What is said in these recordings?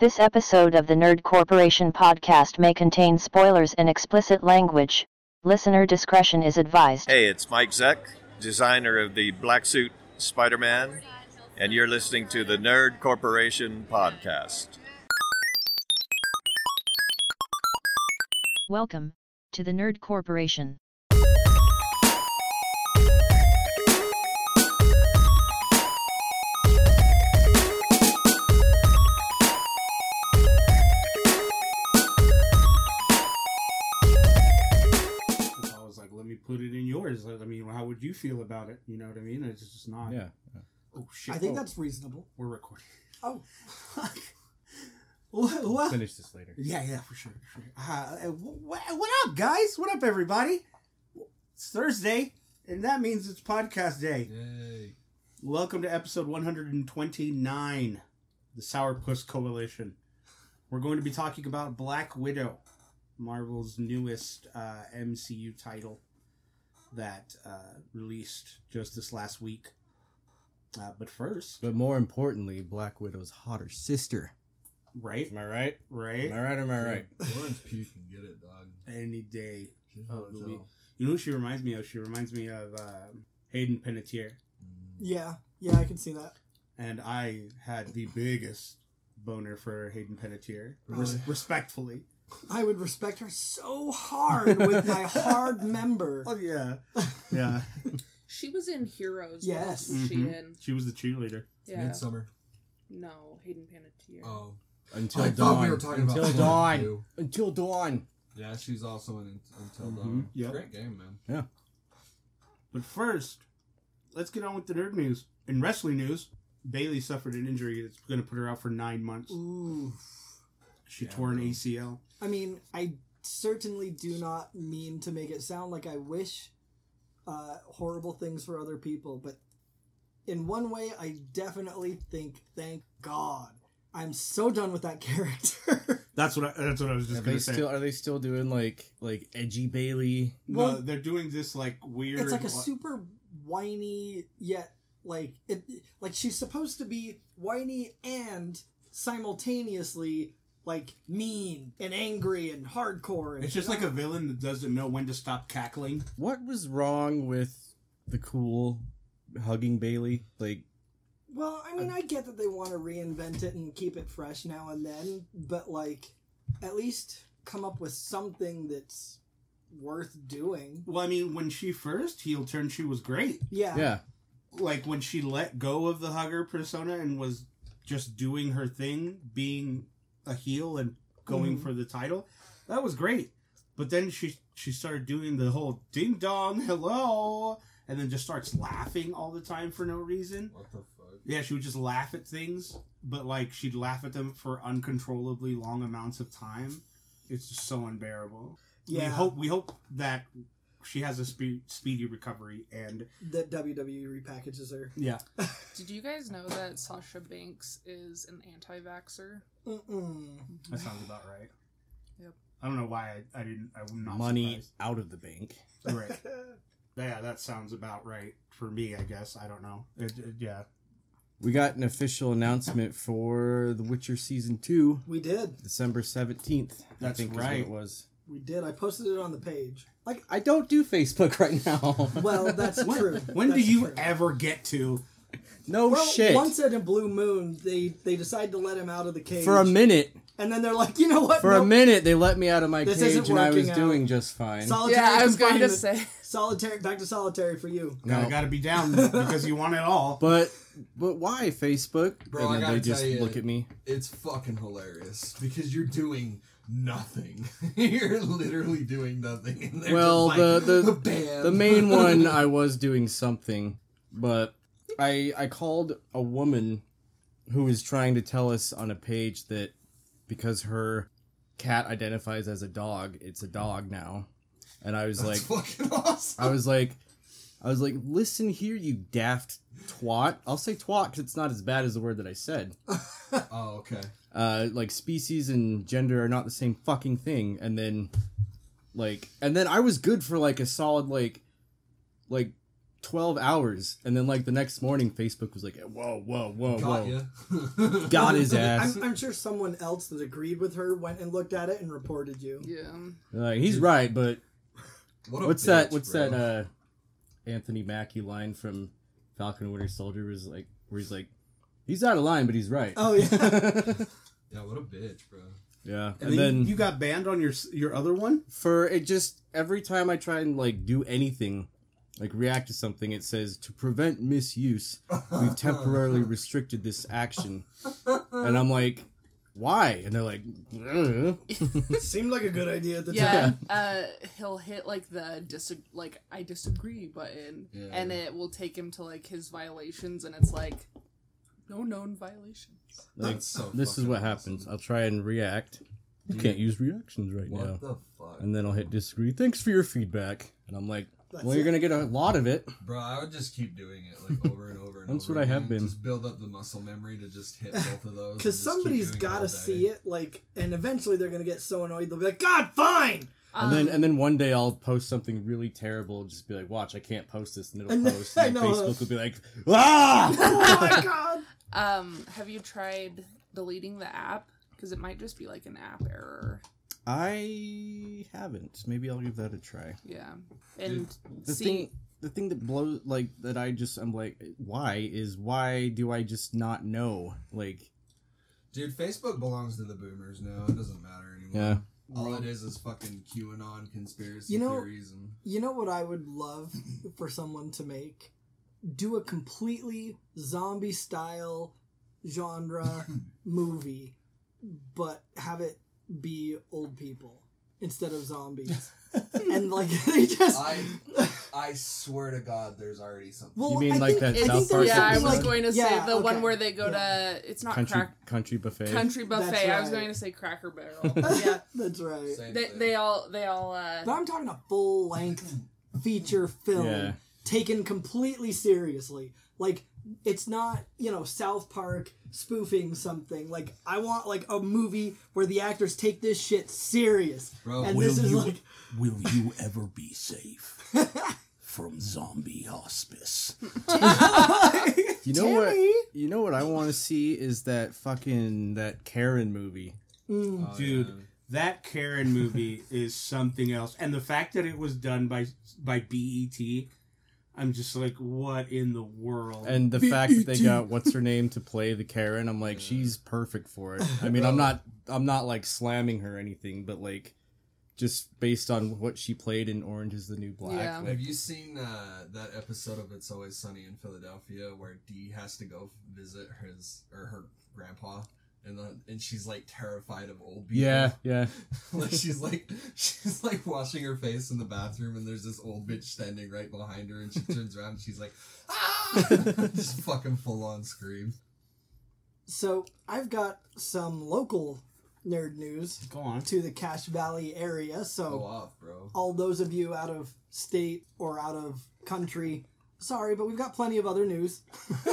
This episode of the Nerd Corporation podcast may contain spoilers and explicit language. Listener discretion is advised. Hey, it's Mike Zeck, designer of the Black Suit Spider Man, and you're listening to the Nerd Corporation podcast. Welcome to the Nerd Corporation. Would you feel about it? You know what I mean? It's just not. Yeah. Oh shit! I think Oh, that's reasonable. we're recording. Oh, what? what? Finish this later. Yeah, yeah, for sure. For sure. Uh, what, what up, guys? What up, everybody? It's Thursday, and that means it's podcast day. Yay. Welcome to episode 129, the Sourpuss Coalition. We're going to be talking about Black Widow, Marvel's newest uh, MCU title that uh, released just this last week. Uh, but first, But more importantly, Black Widow's hotter sister. right, Am I right? right, Am I right or am I right? Florence Pugh can get it, dog. any day. She's Oh, hot as Louis. hell. You know who she reminds me of? She reminds me of um Hayden Panettiere. Yeah, yeah, I can see that. And I had the biggest boner for Hayden Panettiere. Res- respectfully. I would respect her so hard with my hard member. Oh, yeah. Yeah. She was in Heroes. Yes. wasn't she Mhm. in? She was the cheerleader. Yeah. Midsummer. No, Hayden Panettiere. Oh. Until I dawn. thought we were talking about Until Florence dawn. Pugh. Until dawn. Yeah, she's also in Until Mhm. Dawn. Yep. Great game, man. Yeah. But first, let's get on with the nerd news. In wrestling news, Bayley suffered an injury that's going to put her out for nine months. Ooh. She Yeah, tore an well. ACL. I mean, I certainly do not mean to make it sound like I wish uh, horrible things for other people, but in one way, I definitely think, thank God, I'm so done with that character. That's what I, that's what I was just they going to say. still are they still doing like like edgy Bayley? no, Well- they're doing this like weird. it's like a super whiny yet like it like she's supposed to be whiny and simultaneously like mean and angry and hardcore and It's just like a villain that doesn't know when to stop cackling. What was wrong with the cool hugging Bayley? Like well i mean i get that they want to reinvent it and keep it fresh now and then but like at least come up with something that's worth doing Well, I mean, when she first heel turned, she was great. yeah yeah. Like when she let go of the hugger persona and was just doing her thing, being a heel and going Mhm. for the title, that was great. But then she she started doing the whole ding dong hello, and then just starts laughing all the time for no reason. What the fuck? Yeah, she would just laugh at things, but like she'd laugh at them for uncontrollably long amounts of time. It's just so unbearable. yeah We hope we hope that she has a spe- speedy recovery and that wwe repackages her yeah. Did you guys know that Sasha Banks is an anti-vaxxer? Mm-mm. That sounds about right. Yep. I don't know why I, I didn't. I'm not Money out of the bank. Right. yeah, that sounds about right for me. I guess I don't know. It, it- yeah. We got an official announcement for The Witcher season two, we did December seventeenth. I That's think is what right. it was. we did i posted it on the page Like I don't do Facebook right now. well that's When, true when do you true. ever get to? No well, shit. Once at a blue moon, they they decide to let him out of the cage For a minute, and then they're like, you know what? for a minute, they let me out of my This cage, isn't and I was out. doing just fine. Solitary yeah, I was going to say. solitary. Back to solitary for you. No, I got to be down because you want it all. But but why Facebook? Bro, I and then gotta they just tell you- look at me. It's fucking hilarious because you're doing nothing. you're literally doing nothing. And Well, just the- like, the- bam. The main one, I was doing something, but I I called a woman who was trying to tell us on a page that because her cat identifies as a dog, it's a dog now, and I was That's like, fucking awesome. I was like, I was like, listen here, you daft twat. I'll say twat because it's not as bad as the word that I said. oh, okay. uh like species and gender are not the same fucking thing and then like and then i was good for like a solid like like 12 hours. And then, like, the next morning, Facebook was like, whoa, whoa, whoa, Got whoa. Got his ass. I'm, I'm sure someone else that agreed with her went and looked at it and reported you. Yeah. Like, he's right, but What a what's that? What's bro. that? uh Anthony Mackie line from Falcon and Winter Soldier was like, where he's like, he's out of line, but he's right. Oh yeah. Yeah, what a bitch, bro. yeah. And, And, then, then you got banned on your your other one. for it, just every time I try and like do anything, like react to something, it says to prevent misuse, we've temporarily restricted this action, and I'm like, why? And they're like, "Ugh." Seemed like a good idea at the Yeah. time. Uh, he'll hit like the dis like I disagree button, Yeah. and it will take him to like his violations, and it's like no known violations. like That's so this is fucking what awesome. happens. I'll try and react. You can't use reactions right What now. the fuck? And then I'll hit disagree. Thanks for your feedback. And I'm like, That's well, you're it. gonna get a lot of it. Bro, I would just keep doing it like over and over and over. That's over. what I have been. Just build up the muscle memory to just hit both of those. Because just keep somebody's doing got to see it, like, and eventually they're gonna get so annoyed they'll be like, "God, fine." And then and then one day I'll post something really terrible. Just be like, watch, I can't post this, and it'll And then- post. And then Facebook will be like, ah. oh my god. Um, have you tried deleting the app? Because it might just be like an app error. I haven't. Maybe I'll give that a try. Yeah, and The see, thing, the thing that blows, like that, I just I'm like, why is why do I just not know? Like, Dude, Facebook belongs to the boomers now. It doesn't matter anymore. yeah, All it is is fucking QAnon conspiracy You know- theories and You know what I would love for someone to make? Do a completely zombie style genre movie, but have it be old people instead of zombies. and like they just I I swear to God, there's already something. well, You mean I like think, that I South Park yeah, I was like- going to say yeah, the one where they go Yeah. to it's not country crack country buffet. country buffet. That's I was going to say Cracker Barrel. yeah, That's right. They, they, all they all uh But I'm talking a full length feature film Yeah. Taken completely seriously. Like it's not, you know, South Park spoofing something. Like I want like a movie where the actors take this shit serious. Bro, and will this is you- like Will you ever be safe from zombie hospice? You know what? You know what I want to see is that fucking that Karen movie. Mm. Oh, Dude, yeah. that Karen movie is something else, and the fact that it was done by by BET, I'm just like, what in the world? And the fact that they got what's her name to play the Karen, I'm like, she's perfect for it. I mean, I'm not, I'm not like slamming her or anything, but like, just based on what she played in Orange Is the New Black. Yeah. like, Have you seen uh, that episode of It's Always Sunny in Philadelphia where Dee has to go visit his or her grandpa, and the, and she's like terrified of old people. yeah, yeah. like she's like she's like washing her face in the bathroom, and there's this old bitch standing right behind her, and she turns around, and she's like, ah, just fucking full on scream. So I've got some local nerd news Go on. to the Cache Valley area. So Go off, bro. all those of you out of state or out of country, sorry, but we've got plenty of other news.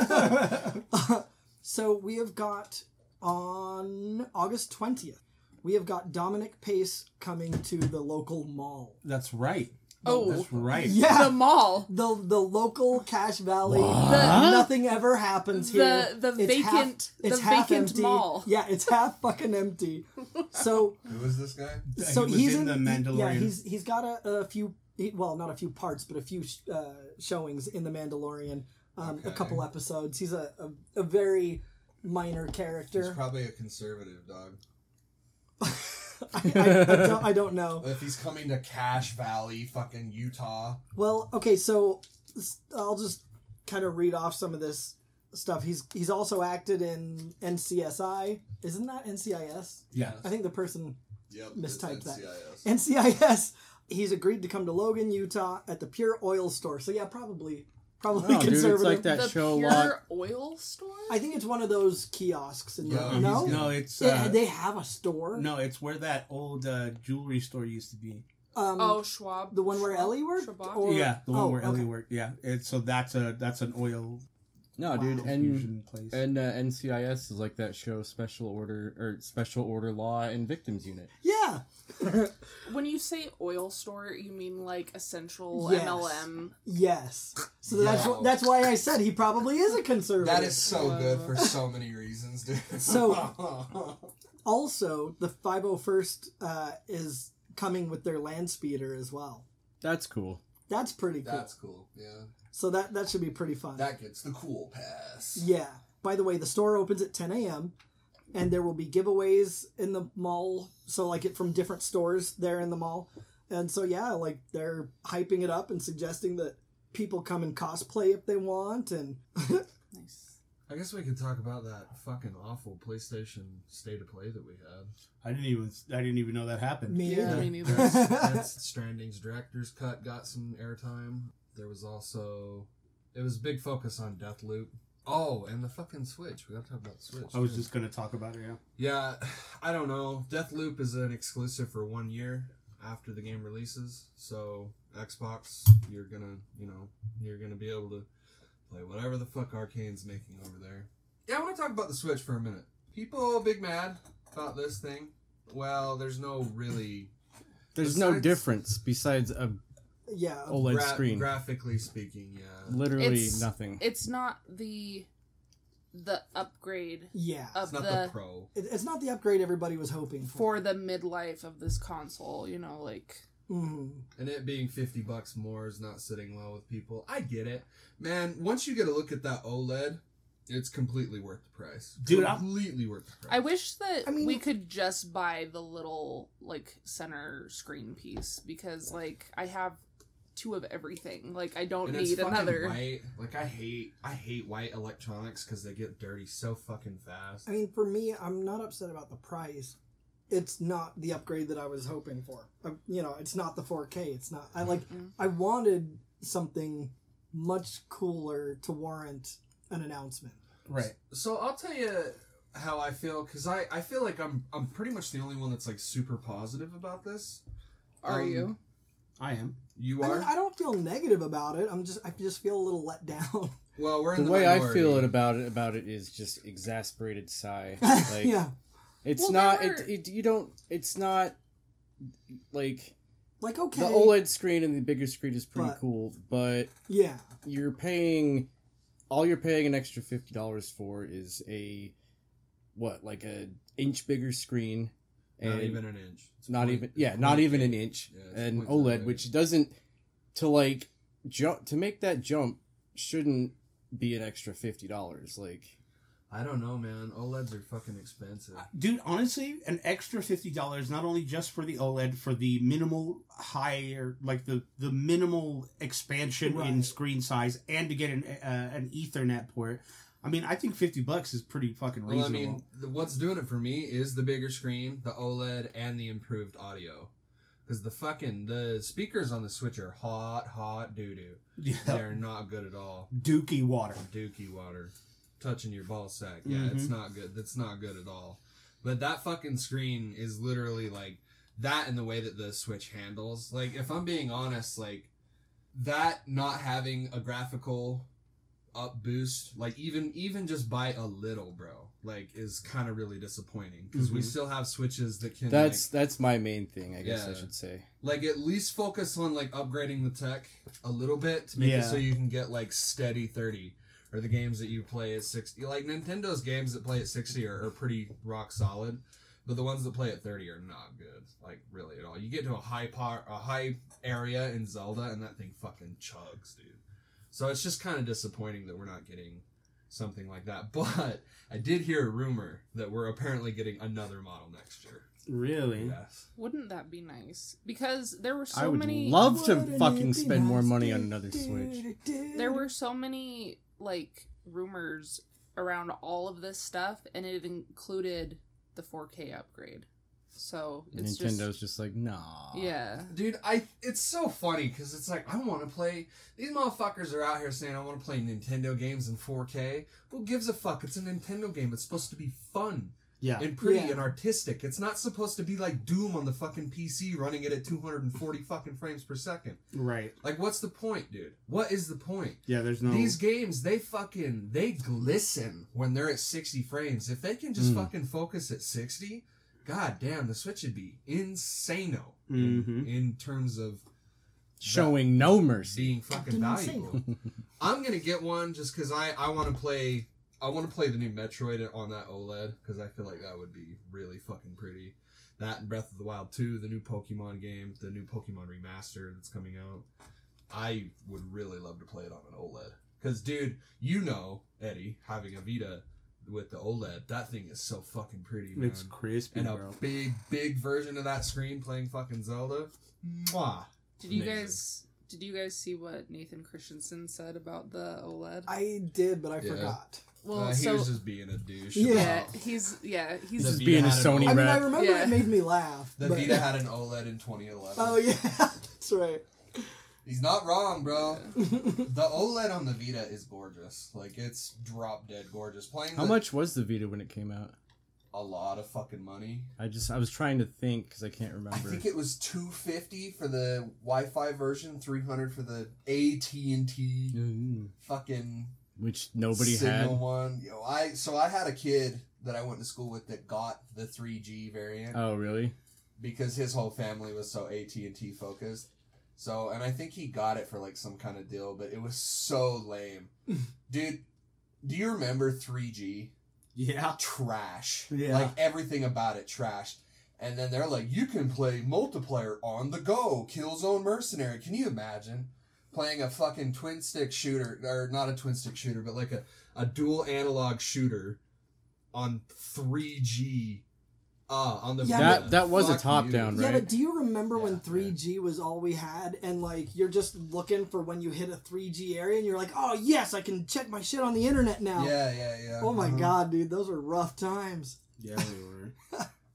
so we have got on August 20th, we have got Dominic Pace coming to the local mall. That's right. Oh. that's right. Yeah. the mall. The the local Cache Valley. The- Nothing ever happens here. The- the It's vacant- half, it's the half vacant empty. mall. Yeah, it's half fucking empty. So Who is this guy? so he was he's in, the Mandalorian. Yeah, he's he's got a, a few. Well, not a few parts, but a few uh, showings in the Mandalorian. Um, A couple episodes. He's a, a, a very minor character. He's probably a conservative dog. I, I, I, don't, I don't know. If he's coming to Cache Valley, fucking Utah. Well, okay, so I'll just kind of read off some of this stuff. He's he's also acted in NCSI. Isn't that NCIS? yeah. I think the person Yep. Mistyped that. NCIS. NCIS. He's agreed to come to Logan, Utah, at the Pure Oil Store. So yeah, probably probably No, dude, it's like that the show pure lot. oil store. I think it's one of those kiosks. In Yeah, the, no, No, it's Yeah, uh, they have a store. no, it's where that old uh, jewelry store used to be. Um, oh, Schwab. the one where Ellie worked. Or- yeah, the one oh, where Ellie worked. Yeah, it's so that's a that's an oil No, dude, and Fusion place. and uh, NCIS is like that show, Special Order or Special Order Law and Victims Unit. Yeah. When you say oil store, you mean like essential Yes. MLM. Yes. So that's Yo. that's why I said he probably is a conservative. That is so good for so many reasons, dude. So- Also, the 501st uh, is coming with their land speeder as well. That's cool. That's pretty cool. that's cool. Yeah, So that that should be pretty fun. that gets the cool pass. Yeah. By the way, the store opens at 10 a.m. and there will be giveaways in the mall. So like it from different stores there in the mall. And so yeah, like they're hyping it up and suggesting that people come and cosplay if they want and Nice. I guess we could talk about that fucking awful PlayStation State of Play that we had. I didn't even I didn't even know that happened. me Yeah, either. me neither. That's, that's Stranding's director's cut got some airtime. There was also it was a big focus on Deathloop. Oh, and the fucking Switch. We gotta talk about the Switch. I was too. just gonna talk about it. Yeah. Yeah, I don't know. Deathloop is an exclusive for one year after the game releases. So Xbox, you're gonna, you know, you're gonna be able to play whatever the fuck Arkane's making over there. Yeah, I want to talk about the Switch for a minute. People big mad about this thing. Well, there's no really There's no difference besides a Yeah. OLED gra- screen. graphically speaking. Yeah, Literally It's- nothing. It's not the the upgrade Yeah. of it's not the, the Pro. It, it's not the upgrade everybody was hoping for. for the midlife of this console. You know, like Mhm. And it being 50 bucks more is not sitting well with people. I get it. Man, once you get a look at that OLED, it's completely worth the price. Dude, I'm- completely worth the price. I wish that I mean- we could just buy the little like center screen piece because like I have two of everything. Like I don't and need fucking another. white. Like I hate I hate white electronics cuz they get dirty so fucking fast. I mean, for me, I'm not upset about the price. It's not the upgrade that I was hoping for. Uh, you know, it's not the 4K. It's not. I like. Mm. I wanted something much cooler to warrant an announcement. Right. So I'll tell you how I feel cuz I I feel like I'm I'm pretty much the only one that's like super positive about this. Are Um, you? I am. You I, are? mean, I don't feel negative about it. I'm just. I just feel a little let down. well, we're in The the, way I feel it about it about it is just exasperated sigh. Like yeah. it's Well, not there it, it you don't it's not like Like okay. the OLED screen and the bigger screen is pretty But- cool, but Yeah. you're paying all you're paying an extra fifty dollars for is a what like a inch bigger screen and not even an inch. It's not point- even yeah not even eight. an inch Yeah, and OLED zero eight. which doesn't to like jump to make that jump shouldn't be an extra fifty dollars like I don't know, man. OLEDs are fucking expensive. Dude, honestly, an extra fifty dollars not only just for the OLED for the minimal higher, like the the minimal expansion in screen size, and to get an uh, an Ethernet port. I mean, I think fifty bucks is pretty fucking reasonable. Well, I mean, the, what's doing it for me is the bigger screen, the OLED, and the improved audio. Because the fucking the speakers on the Switch are hot, hot doo doo. yeah, They're not good at all. Dookie water. Dookie water, touching your ball sack. Yeah, it's Mhm. not good. That's not good at all. But that fucking screen is literally like that in the way that the Switch handles. Like, if I'm being honest, like that not having a graphical up boost, like even even just by a little, bro, like is kind of really disappointing because we Mhm. still have switches that can that's that's my main thing i guess i should say. Like like at least focus on like upgrading the tech a little bit to make it so you can get like steady 30 or the games that you play at 60 like nintendo's games that play at 60 are, are pretty rock solid but the ones that play at 30 are not good like really at all. You get to a high par a high area in zelda and that thing fucking chugs dude so it's just kind of disappointing that we're not getting something like that but i did hear a rumor that we're apparently getting another model next year Really? yes Wouldn't that be nice? Because there were so many i would many. love to Wouldn't fucking it be spend more money on another switch there were so many like rumors around all of this stuff, and it included the 4K upgrade. So it's nintendo's just, like nah yeah. Dude, I it's so funny because it's like I want to play. These motherfuckers are out here saying I want to play Nintendo games in 4K. Who gives a fuck? It's a Nintendo game. It's supposed to be fun. Yeah. and pretty Yeah. and artistic. It's not supposed to be like Doom on the fucking PC running it at 240 fucking frames per second. Right. Like, what's the point, dude? What is the point? Yeah, there's no. These games, they fucking they glisten when they're at 60 frames. If they can just Mm. fucking focus at 60, god damn, the Switch would be insano Mhm. in, in terms of Showing no mercy. being fucking Fucking valuable. I'm gonna get one just because I I want to play I want to play the new Metroid on that OLED because I feel like that would be really fucking pretty. That and Breath of the Wild 2, the new Pokemon game, the new Pokemon remaster that's coming out. I would really love to play it on an OLED because, dude, you know Eddie having a Vita with the OLED, that thing is so fucking pretty, man. It's crispy, and a bro. big, big version of that screen playing fucking Zelda. Mwah. Did you Amazing. guys did you guys see what Nathan Christensen said about the OLED? I did, but I Yeah. forgot. well, Uh, he so was just being a douche. Yeah. yeah, he's yeah, he's The Just Vita being a had an Sony OLED. I mean, I remember Yeah. it made me laugh. The but... Vita had an OLED in 2011. Oh yeah, that's right. He's not wrong, bro. the OLED on the Vita is gorgeous. Like it's drop dead gorgeous. Playing How the- much was the Vita when it came out? A lot of fucking money. I just I was trying to think because I can't remember. I think it was 250 for the Wi-Fi version, 300 for the AT&T Mm, fucking Which nobody signal had. one. Yo, I so I had a kid that I went to school with that got the 3G variant. Oh really? because his whole family was so AT and T focused. So, and I think he got it for like some kind of deal, but it was so lame, dude. Do you remember 3G? Yeah. Trash. Yeah. Like everything about it, trash. And then they're like, you can play multiplayer on the go, Killzone Mercenary. Can you imagine playing a fucking twin stick shooter, or not a twin stick shooter, but like a, a dual analog shooter on 3G? Uh, on the Yeah, That Vita? that was a top you. down, Yeah, but do you remember when 3G was all we had, and like you're just looking for when you hit a 3G area, and you're like, oh yes, I can check my shit on the internet now. Yeah, yeah, yeah. Oh my Uh-huh. god, dude, those are rough times. Yeah, they were.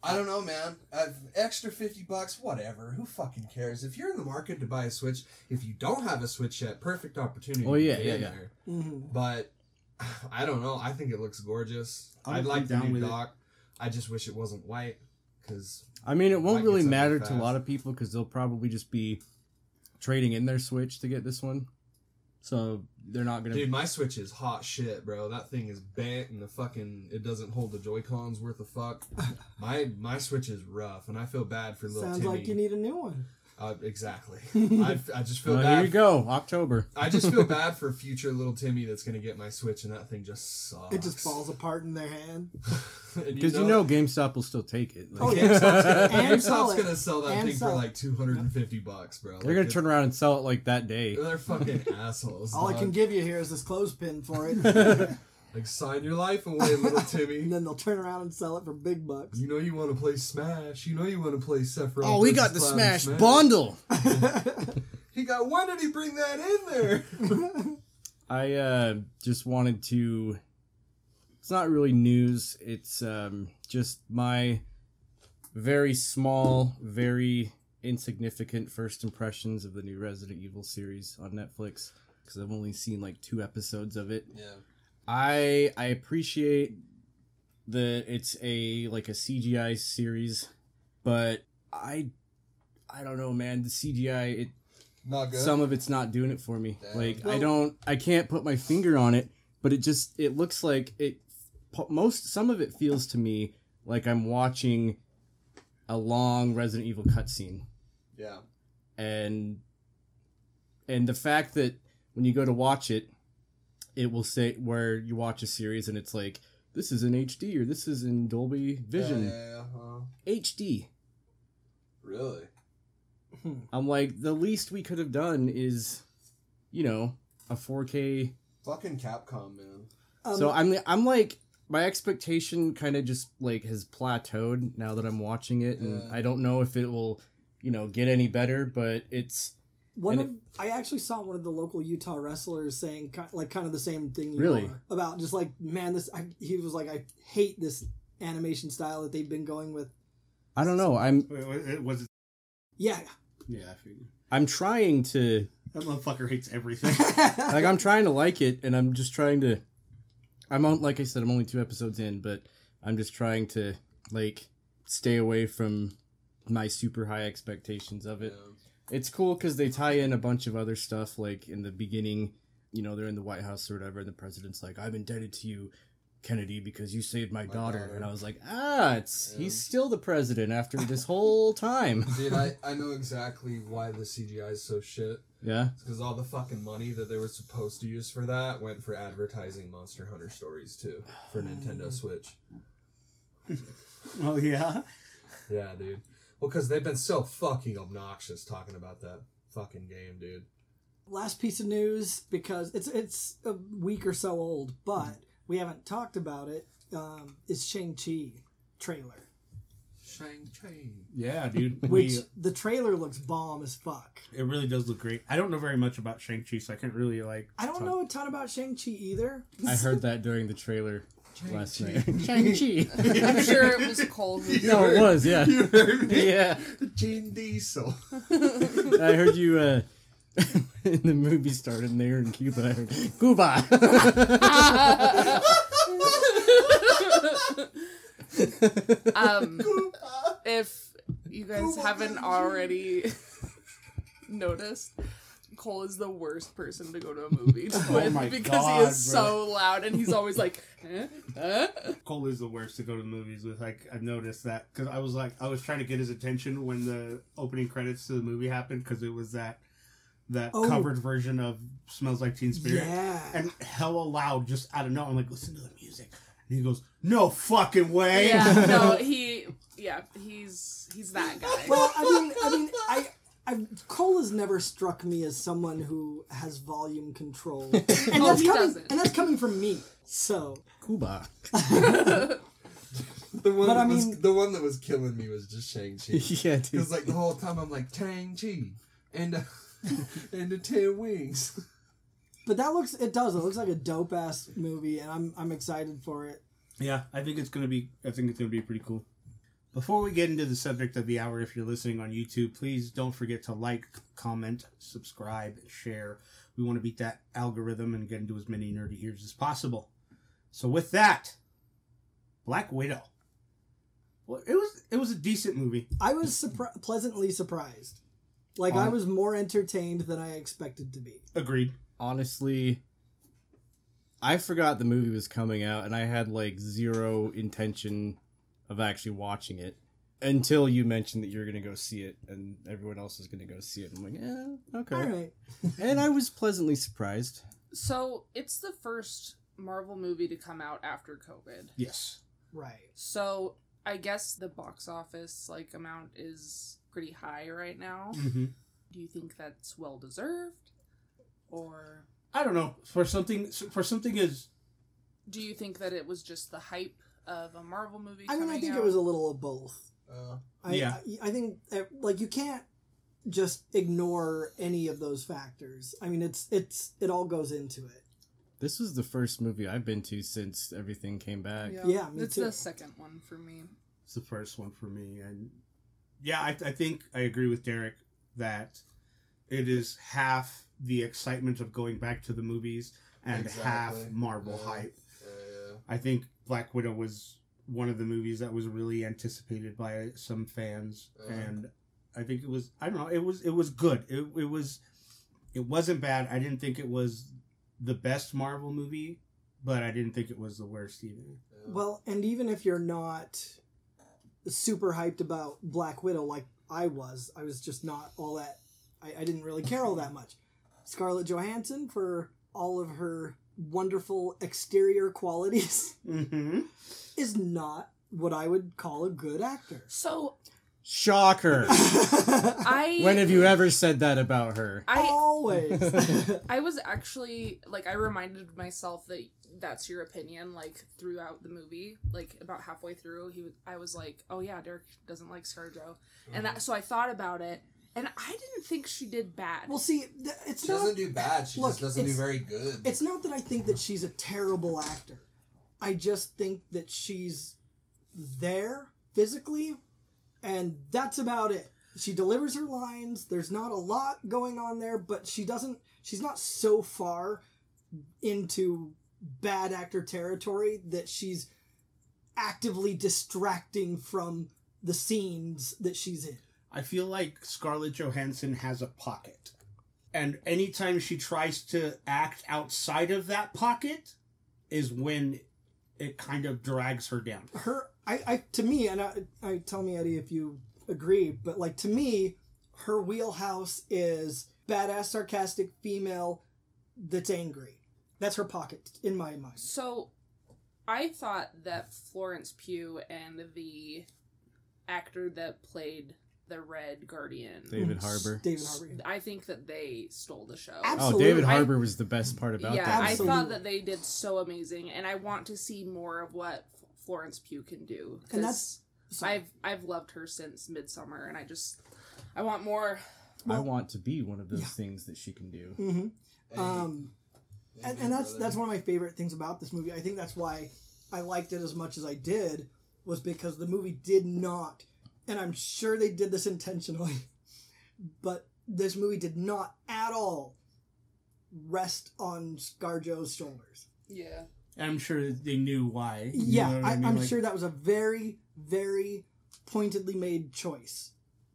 I don't know, man. Uh, extra 50 bucks, whatever. Who fucking cares? If you're in the market to buy a Switch, if you don't have a Switch yet, perfect opportunity Oh, yeah, get yeah, yeah. there. hmm But I don't know. I think it looks gorgeous. I'm I'd like the down new with it. Dock. I just wish it wasn't white because I mean, it won't really get something matter to a lot of people because they'll probably just be trading in their Switch to get this one. So they're not gonna. dude, my Switch is hot shit, bro. That thing is bent and the fucking it doesn't hold the Joy Cons worth of fuck. my my Switch is rough, and I feel bad for little Sounds Timmy. like you need a new one. Uh, exactly. I, I just feel Well, bad. here you go, October. I just feel bad for future little Timmy that's gonna get my Switch and that thing just sucks. It just falls apart in their hand. Because you know GameStop will still take it. Oh, yeah. GameStop's, gonna, sell GameStop's gonna sell that And thing for sell it. like two hundred and fifty bucks, bro. they're gonna turn around and sell it like that day. They're fucking assholes. All I can give you here is this clothespin for it, and like sign your life away, little Timmy. And then they'll turn around and sell it for big bucks. You know you want to play Smash. You know you want to play Sephiroth. Oh, we got the Cloud Smash in bundle. He got. When did he bring that in there? I uh, just wanted to. It's not really news. It's um, just my very small, very insignificant first impressions of the new Resident Evil series on Netflix because I've only seen like two episodes of it. yeah. I I appreciate that it's a like a CGI series, but I I don't know, man. The CGI it Not good. some of it's not doing it for me. Damn. Like I don't, I can't put my finger on it, but it just it looks like it. Most some of it feels to me like I'm watching a long Resident Evil cutscene, yeah. and and the fact that when you go to watch it, it will say where you watch a series and it's like this is in HD or this is in Dolby Vision Yeah, yeah, yeah, huh. HD. Really? I'm like the least we could have done is, you know, a 4K Fucking Capcom, man. Um, so I'm I'm like my expectation kind of just like has plateaued now that I'm watching it, and Yeah. I don't know if it will, you know, get any better. But it's One And of I actually saw one of the local Utah wrestlers saying like kind of the same thing. You Really? are, about just like man, this I, he was like I hate this animation style that they've been going with. I don't know. I'm Wait, wait, it- was it? Yeah, Yeah, I figured. I'm trying to That motherfucker hates everything. Like I'm trying to like it, and I'm just trying to. I'm on like I said, I'm only two episodes in, but I'm just trying to like stay away from my super high expectations of it. It's cool because they tie in a bunch of other stuff. Like in the beginning, you know, they're in the White House or whatever, and the president's like, "I'm indebted to you, Kennedy, because you saved my, daughter. daughter. And I was like, "Ah, it's Yeah. he's still the president after this whole time." Dude, I, I know exactly why the CGI is so shit. yeah, Because all the fucking money that they were supposed to use for that went for advertising Monster Hunter stories too for Nintendo Switch. Oh yeah. Yeah, dude. Well, because they've been so fucking obnoxious talking about that fucking game, dude. Last piece of news because it's it's a week or so old, but we haven't talked about it. Um, is Shang Chi trailer, Shang Chi. Yeah, dude. which We- the trailer looks bomb as fuck. it really does look great. I don't know very much about Shang Chi, so I can't really like. I don't talk- know a ton about Shang Chi either. I heard that during the trailer last night. Shang-Chi. I'm sure it was cold. no, it was, yeah. You heard me? Yeah. Gene Diesel. I heard you uh in the movie started and they were in Cuba. I heard Cuba. um, if you guys haven't already noticed, Cole is the worst person to go to a movie with Oh my because God, he is so loud and he's always like, eh? Huh? Cole is the worst to go to movies with. Like I've noticed that because I was like I was trying to get his attention when the opening credits to the movie happened because it was that that Oh. covered version of "Smells Like Teen Spirit" Yeah. and hella loud just out of nowhere. I'm like, listen to the music, and he goes, "No fucking way!" Yeah, no, he, yeah, he's he's that guy. Well, I mean, I mean, I, I Cole has never struck me as someone who has volume control, and Oh, that's he coming, doesn't. and that's coming from me. So, Cuba. The one, But I that was, mean- the one that was killing me was just Shang Chi. yeah. Because like the whole time I'm like Shang Chi and uh, and the ten wings. but that looks, it does. It looks like a dope ass movie, and I'm I'm excited for it. Yeah, I think it's gonna be. I think it's gonna be pretty cool. Before we get into the subject of the hour, if you're listening on YouTube, please don't forget to like, comment, subscribe, and share. We want to beat that algorithm and get into as many nerdy ears as possible. So with that, Black Widow. Well, it was it was a decent movie. I was surpri- pleasantly surprised. Like I Um, was more entertained than I expected to be. Agreed. Honestly, I forgot the movie was coming out and I had like zero intention of actually watching it until you mentioned that you're going to go see it and everyone else is going to go see it. I'm like, yeah, okay. All right. And I was pleasantly surprised. So it's the first Marvel movie to come out after COVID. Yes. Right. So I guess the box office like amount is pretty high right now. hmm Do you think that's well deserved, or I don't know for something for something is. do you think that it was just the hype of a Marvel movie? I mean, I think out? it was a little of both. Uh, I, Yeah. I, I think uh, like you can't just ignore any of those factors. I mean, it's it's it all goes into it. This was the first movie I've been to since everything came back. Yeah, Yeah, me it's too. the second one for me. It's the first one for me, and yeah, I, I think I agree with Derek that it is half the excitement of going back to the movies and half Marvel Yeah. hype. uh, I think Black Widow was one of the movies that was really anticipated by some fans, Uh-huh. and I think it was I don't know it was it was good. It it was it wasn't bad. I didn't think it was the best Marvel movie, but I didn't think it was the worst either. Well, and even if you're not super hyped about Black Widow like I was, I was just not all that. I, I didn't really care all that much. Scarlett Johansson for all of her wonderful exterior qualities Mm-hmm. is not what I would call a good actor. So Shocker. I when have you ever said that about her? I Always. I was actually like I reminded myself that that's your opinion like throughout the movie like about halfway through he was I was like oh yeah Derek doesn't like ScarJo and that so I thought about it and I didn't think she did bad well, see, th- it's she not. doesn't do bad. She Look, just doesn't do very good. It's not that I think that she's a terrible actor. I just think that she's there physically, and that's about it. She delivers her lines. There's not a lot going on there, but she doesn't. She's not so far into bad actor territory that she's actively distracting from the scenes that she's in. I feel like Scarlett Johansson has a pocket. And anytime she tries to act outside of that pocket is when it kind of drags her down. her I, I to me and I, I tell me eddie if you agree but like to me her wheelhouse is badass sarcastic female that's angry that's her pocket in my mind So, I thought that Florence Pugh and the actor that played the Red Guardian, David Harbour. david harbour yeah. I think that they stole the show. Oh, Absolutely. David I- Harbour was the best part about that. yeah, that. I Absolutely. thought that they did so amazing, and I want to see more of what F- Florence Pugh can do. And 'cause that's- so- I've I've loved her since Midsummer, and I just I want more. I want to be one of those Yeah. things that she can do. Mhm. Um and, hey, and that's that's one of my favorite things about this movie i think that's why i liked it as much as i did was because the movie did not and i'm sure they did this intentionally but this movie did not at all rest on scarjo's shoulders Yeah. I'm sure they knew why. You yeah know what I, mean? i'm Like, sure that was a very very pointedly made choice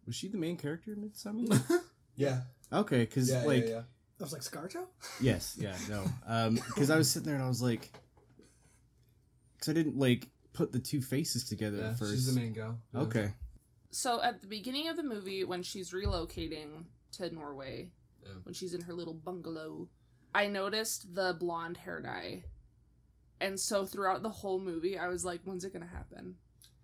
Was she the main character in Midsummer? Yeah. okay, because Yeah, like yeah, yeah. i was like scarjo yes, yeah, no, um, because I was sitting there and I was like, because I didn't like put the two faces together Yeah, at first. she's the main gal. Yeah. Okay, So at the beginning of the movie, when she's relocating to Norway, Yeah. when she's in her little bungalow, I noticed the blonde hair dye, and so throughout the whole movie, I was like, "When's it gonna happen?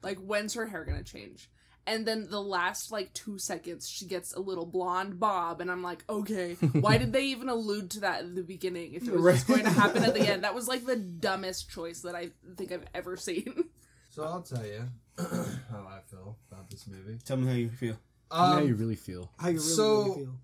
Like, when's her hair gonna change?" And then the last like two seconds, she gets a little blonde bob, and I'm like, "Okay, why did they even allude to that in the beginning? If it was just going to happen at the end, that was like the dumbest choice that I think I've ever seen." So I'll tell you how I feel about this movie. Tell me how you feel. Tell me how Um, you really feel. how you really, So- really feel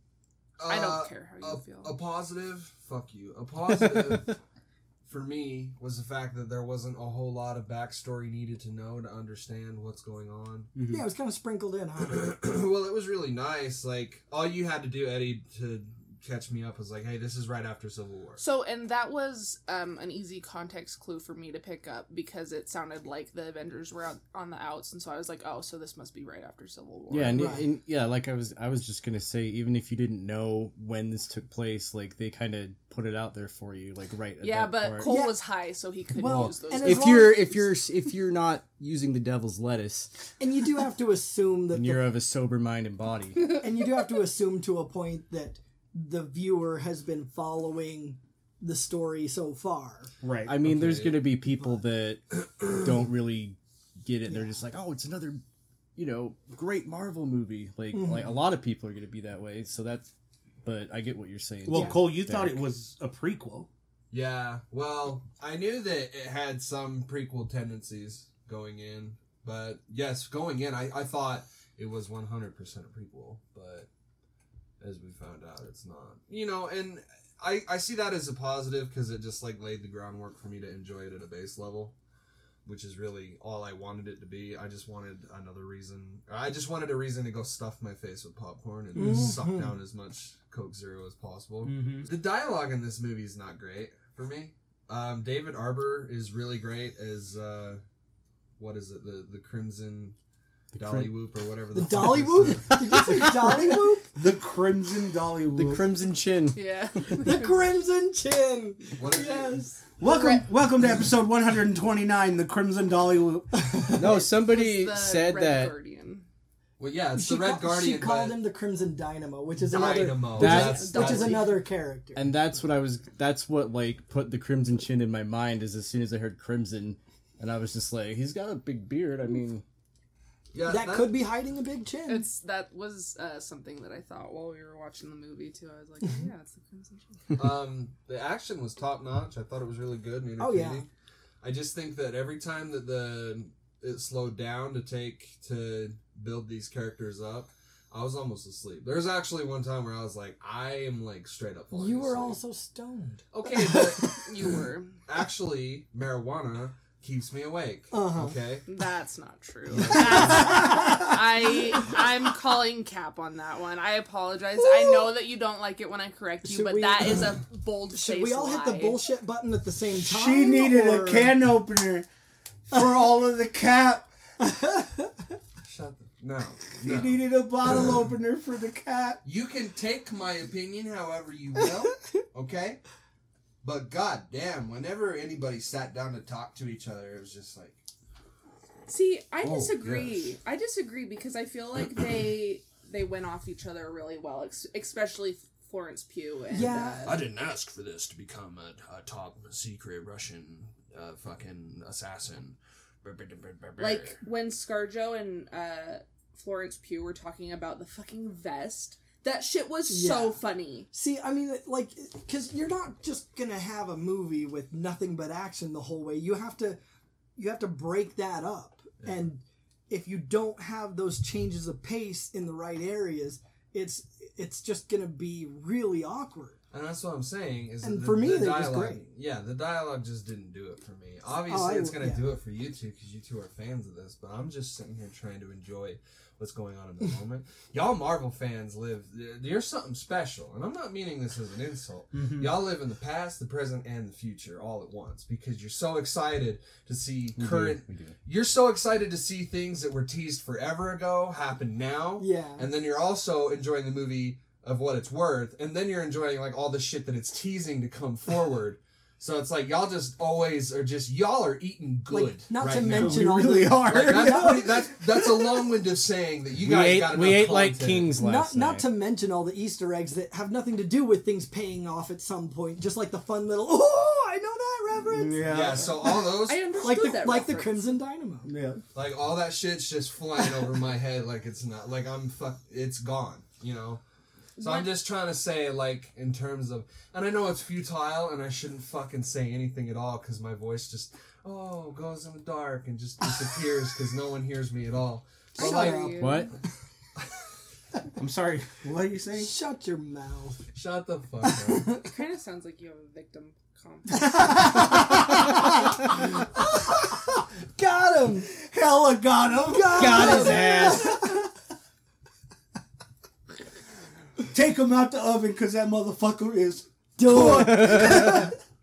I uh, don't care how you a, feel. A positive, fuck you. A positive for me was the fact that there wasn't a whole lot of backstory needed to know to understand what's going on. yeah it was kind of sprinkled in huh well, it was really nice. Like all you had to do, Eddie, to catch me up was like, "Hey, this is right after Civil War." So, and that was um, an easy context clue for me to pick up because it sounded like the Avengers were out on the outs, and so I was like, "Oh, so this must be right after Civil War." Yeah, and, Right. and yeah, like I was, I was just gonna say, even if you didn't know when this took place, like they kind of put it out there for you, like right. At yeah, that but part. Cole Yeah. was high, so he couldn't Well, use those. and if you're if you're if you're not using the devil's lettuce and you do have to assume that and the you're of a sober mind and body, and you do have to assume to a point that the viewer has been following the story so far. Right. I mean, there's gonna be people that don't really get it. They're just like, oh, it's another, you know, great Marvel movie. Like, Mhm. like a lot of people are gonna be that way. So that's, but I get what you're saying. well, Yeah. Cole, you thought it was a prequel. Yeah, well, I knew that it had some prequel tendencies going in, but yes, going in, I, I thought it was 100% a prequel, but as we found out, it's not. You know, and I, I see that as a positive because it just like laid the groundwork for me to enjoy it at a base level, which is really all I wanted it to be. I just wanted another reason. I just wanted a reason to go stuff my face with popcorn and Mhm. suck down as much Coke Zero as possible. Mm-hmm. The dialogue in this movie is not great for me. Um, David Harbour is really great as uh, what is it? The the Crimson The Dolly crim- Whoop or whatever. The fuck Dolly Whoop? the- Did you say Dolly Whoop? The Crimson Dolly whoop. the Crimson Chin. yeah, The Crimson Chin. What is it? Yes. welcome, welcome to episode 129, the Crimson Dolly Whoop. No, somebody The said Red that. Guardian. Well, yeah, it's She, the Red ca- Guardian. she called him the Crimson Dynamo, which is another Dynamo. which, That's- is, which is another character. And that's what I was. That's what like put the Crimson Chin in my mind. Is as soon as I heard Crimson, and I was just like, he's got a big beard. I mean, yeah, that, could be hiding a big chin. It's that was uh, something that I thought while we were watching the movie too. I was like, oh, yeah, it's the Crimson Chin. um, the action was top notch. I thought it was really good and Oh, entertaining. yeah. I just think that every time that the it slowed down to take to build these characters up, I was almost asleep. There's actually one time where I was like, I am like straight up. falling you were asleep. also stoned. okay, but You were. actually marijuana keeps me awake. Uh-huh. Okay. That's not true. That's, I I'm calling cap on that one. I apologize. I know that you don't like it when I correct you, Should but we- that is a bold Should we all hit the bullshit button at the same time? She needed or- a can opener for all of the cap. Shut the no. He no. needed a bottle opener for the cat. You can take my opinion however you will, okay? But god damn, whenever anybody sat down to talk to each other, it was just like See, I Oh, disagree. yes. I disagree because I feel like they they went off each other really well, especially Florence Pugh. And, Yeah. uh, I didn't ask for this to become a, a top secret Russian uh, fucking assassin. like when ScarJo and uh, Florence Pugh were talking about the fucking vest. That shit was so funny. See, I mean, like, because you're not just gonna have a movie with nothing but action the whole way. You have to, you have to break that up, and if you don't have those changes of pace in the right areas, it's it's just gonna be really awkward. And that's what I'm saying is And that for me, the it was dialogue. great. Yeah, the dialogue just didn't do it for me. Oh, Obviously, Oh, I- it's gonna yeah. do it for you two because you two are fans of this. But I'm just sitting here trying to enjoy what's going on in the moment. Y'all Marvel fans live. You're something special, and I'm not meaning this as an insult. Mm-hmm. Y'all live in the past, the present, and the future all at once because you're so excited to see We current. we do. You're so excited to see things that were teased forever ago happen now. Yeah. And then you're also enjoying the movie of what it's worth, and then you're enjoying like all the shit that it's teasing to come forward. So it's like y'all just always are just y'all are eating good. Like, not right to now. mention We all really the, are. Like, that's, pretty, that's that's a long-winded saying that you We guys ate, got we enough ate like kings not last not night. to mention all the Easter eggs that have nothing to do with things paying off at some point. Just like the fun little, oh, I know that reference. Yeah, so all those I understood Like the that like the. Crimson Dynamo. Yeah. like all that shit's just flying over my head like it's not like I'm fuck it's gone, you know. So I'm just trying to say like in terms of and I know it's futile and I shouldn't fucking say anything at all cuz my voice just oh goes in the dark and just disappears cuz no one hears me at all. I But like you. What? I'm sorry. What are you saying? Shut your mouth. shut the fuck up. It kind of sounds like you have a victim complex. Got him. Hella got him. Got his ass. Take him out the oven because that motherfucker is. Do it.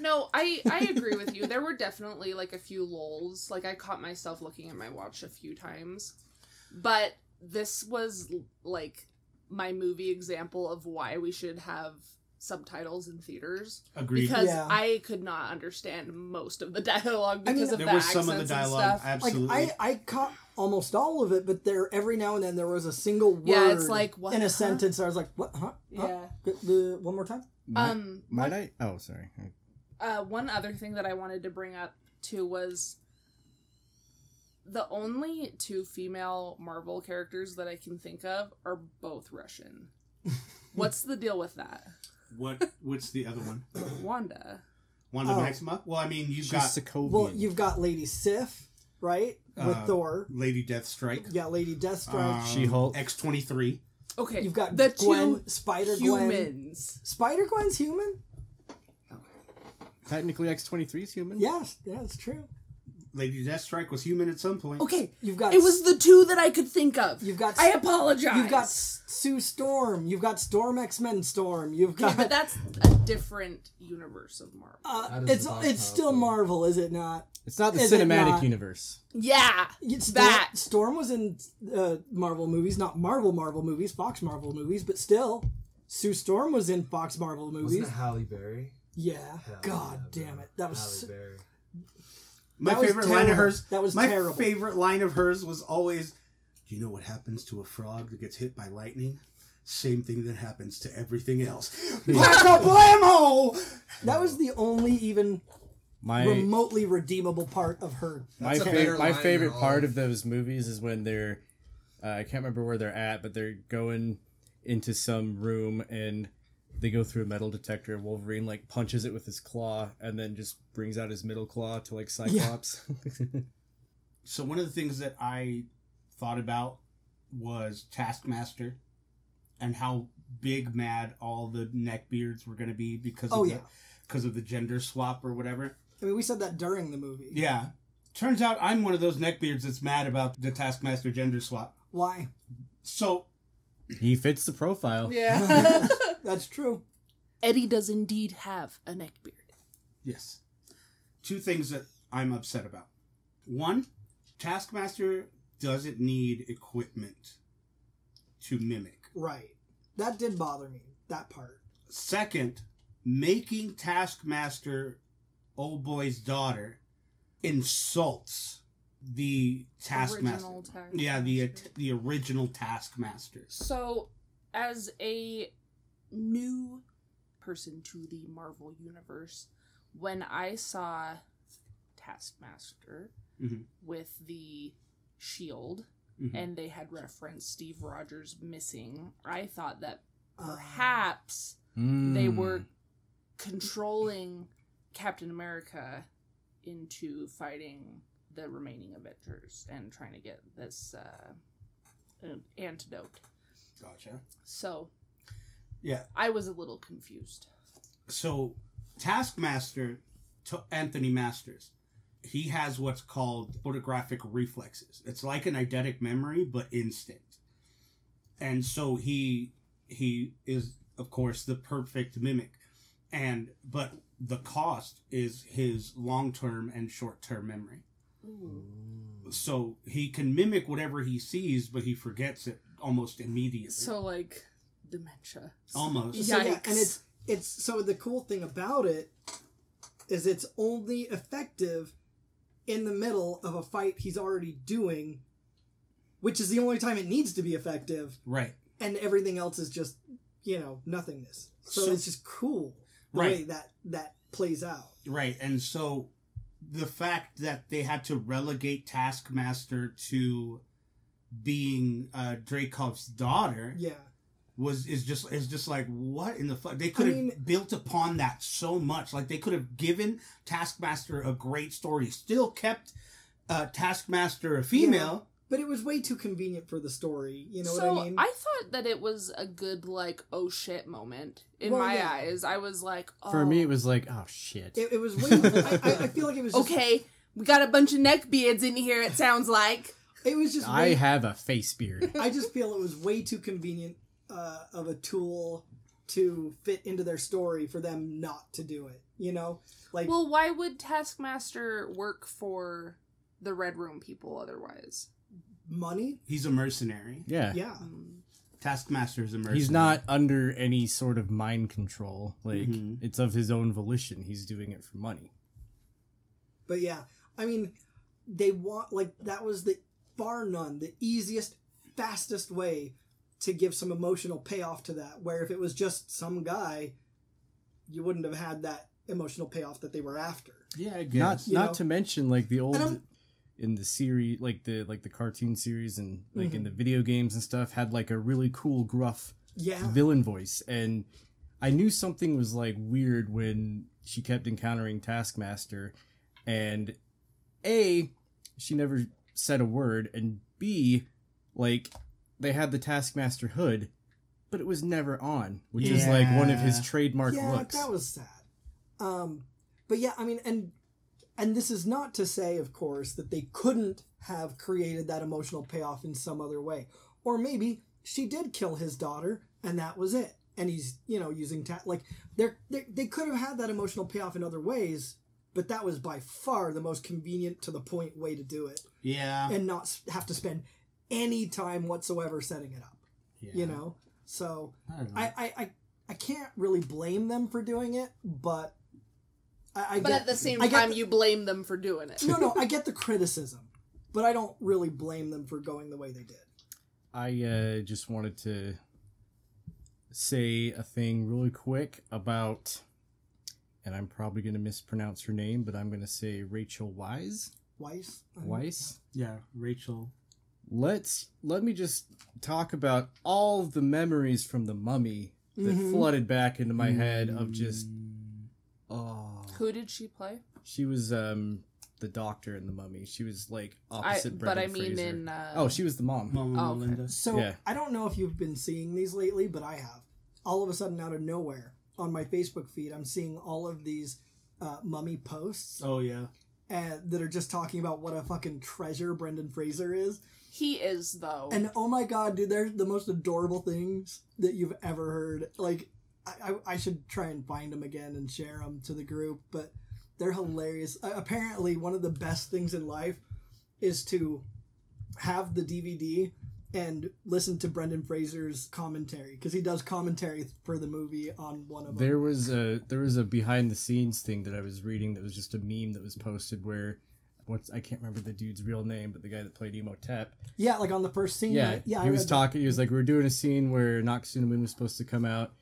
No, I I agree with you. There were definitely like a few lulls. Like I caught myself looking at my watch a few times. But this was like my movie example of why we should have subtitles in theaters Agreed. because Yeah. I could not understand most of the dialogue I mean, because of there the was some of the accents and dialogue. stuff. like Absolutely. I, I caught almost all of it, but there every now and then there was a single word Yeah, it's like, what, in a huh? sentence. I was like, what? Huh? Huh? Yeah. The, the- one more time. Might, Um, might I? Oh, sorry. Uh, one other thing that I wanted to bring up too was the only two female Marvel characters that I can think of are both Russian. What's the deal with that? What? What's the other one? Wanda. Wanda Oh. Maximoff. Well, I mean, you've She's got Sokovian. Well, you've got Lady Sif, right, with Uh, Thor. Lady Deathstrike. Yeah, Lady Deathstrike. Um, She-Hulk. X twenty three. Okay, You've got the Gwen, two Spider Gwen. humans. Spider Gwen's human. Technically, X twenty three is human. Yes, yeah, it's true. Lady Deathstrike was human at some point. Okay, You've got it was the two that I could think of. You've got I apologize. You've got Sue Storm. You've got Storm X Men Storm. You've Okay, got. but that's a different universe of Marvel. uh, it's it's how still Marvel, is it not? It's not the Is cinematic not? universe. yeah, It's Storm, that. Storm was in uh, Marvel movies, not Marvel Marvel movies, Fox Marvel movies, but still, Sue Storm was in Fox Marvel Wasn't movies. it Halle Berry? Yeah. Hell God yeah, damn it, that was Halle Berry. My That favorite line of hers. That was my terrible. favorite line of hers was always, "Do you know what happens to a frog that gets hit by lightning? Same thing that happens to everything else." Blammo! that was the only even My remotely redeemable part of her. my That's favorite my favorite than part of- of those movies is when they're uh, I can't remember where they're at, but they're going into some room and they go through a metal detector. Wolverine like punches it with his claw and then just brings out his middle claw to like Cyclops. So one of the things that I thought about was Taskmaster and how big mad all the neckbeards were going to be because Oh, of yeah. the, because of the gender swap or whatever. I mean, we said that during the movie. Yeah. Turns out I'm one of those neckbeards that's mad about the Taskmaster gender swap. Why? So he fits the profile. Yeah. That's true. Eddie does indeed have a neck beard. Yes. Two things that I'm upset about. One, Taskmaster doesn't need equipment to mimic. Right. That did bother me. That part. Second, making Taskmaster old boy's daughter insults the Taskmaster. Original Taskmaster. Yeah, the the original Taskmaster. So, as a new person to the Marvel universe, when I saw Taskmaster Mhm. with the shield Mhm. and they had referenced Steve Rogers missing, I thought that Uh, perhaps they Mm. were controlling Captain America into fighting the remaining Avengers and trying to get this uh, antidote. Gotcha. So Yeah. I was a little confused. So, Taskmaster, to Anthony Masters, he has what's called photographic reflexes. It's like an eidetic memory, but instant. And so he he is, of course, the perfect mimic. And but the cost is his long term and short term memory. So he can mimic whatever he sees, but he forgets it almost immediately. So like dementia. almost. So, yeah, and it's it's so the cool thing about it is it's only effective in the middle of a fight he's already doing, which is the only time it needs to be effective, Right. and everything else is just you know nothingness. So, So- it's just cool the Right. way that that plays out. Right, and so the fact that they had to relegate Taskmaster to being uh, Dreykov's daughter Yeah, was is just is just like what in the fuck they could have mean- built upon that so much like they could have given Taskmaster a great story still kept uh, Taskmaster a female but it was way too convenient for the story. You know so what I mean? I thought that it was a good like oh shit moment in Well, my yeah. eyes. I was like, oh. For me, it was like, oh shit. it, it was way. I, I- I feel like it was just, okay. We got a bunch of neck beards in here. It sounds like. It was just. I have a face beard. I just feel it was way too convenient uh, of a tool to fit into their story for them not to do it. You know, like Well, why would Taskmaster work for the Red Room people otherwise? money. he's a mercenary Yeah. Yeah, Taskmaster is a mercenary He's not under any sort of mind control. Like, Mhm. it's of his own volition. He's doing it for money. but yeah, I mean, they want like that was the bar none the easiest, fastest way to give some emotional payoff to that. Where if it was just some guy, you wouldn't have had that emotional payoff that they were after. yeah I Not You not know? to mention like the old in the series like the like the cartoon series and like Mm-hmm. in the video games and stuff had like a really cool gruff Yeah, villain voice and I knew something was like weird when she kept encountering Taskmaster and A she never said a word and B like they had the Taskmaster hood but it was never on which is like one of his Yeah. trademark yeah, looks. that was sad. Um, but yeah, I mean, and and this is not to say, of course, that they couldn't have created that emotional payoff in some other way, or maybe she did kill his daughter, and that was it. And he's, you know, using ta- like they're, they they could have had that emotional payoff in other ways, but that was by far the most convenient to the point way to do it, yeah and not have to spend any time whatsoever setting it up. yeah. You know, so I know. I, I, I, I can't really blame them for doing it, but I, I But get, at the same I time, the- you blame them for doing it. no, no, I get the criticism, but I don't really blame them for going the way they did. I uh, just wanted to say a thing really quick about, and I'm probably going to mispronounce her name, but I'm going to say Rachel Wise. Weisz, I Weisz. yeah Rachel Let's let me just talk about all of the memories from the Mummy that Mhm. flooded back into my head of just oh, Who did she play? she was um the doctor in the Mummy. She was like I, opposite. but I Brendan mean, Fraser. in uh, oh, she was the mom. Mama Oh, okay. So Yeah. I don't know if you've been seeing these lately, but I have. All of a sudden, out of nowhere, on my Facebook feed, I'm seeing all of these uh, mummy posts oh yeah and that are just talking about what a fucking treasure Brendan Fraser is. He is though. And oh my god, dude, they're the most adorable things that you've ever heard. Like, I, I, I should try and find them again and share them to the group, but They're hilarious. Uh, apparently, one of the best things in life is to have the DVD and listen to Brendan Fraser's commentary because he does commentary for the movie on one of them. There was a there was a behind the scenes thing that I was reading that was just a meme that was posted where what's I can't remember the dude's real name, but the guy that played Imhotep. Yeah, like on the first scene. Yeah, yeah. I he was read that. talking. He was like, "We "We're doing a scene where Anck-su-namun was supposed to come out,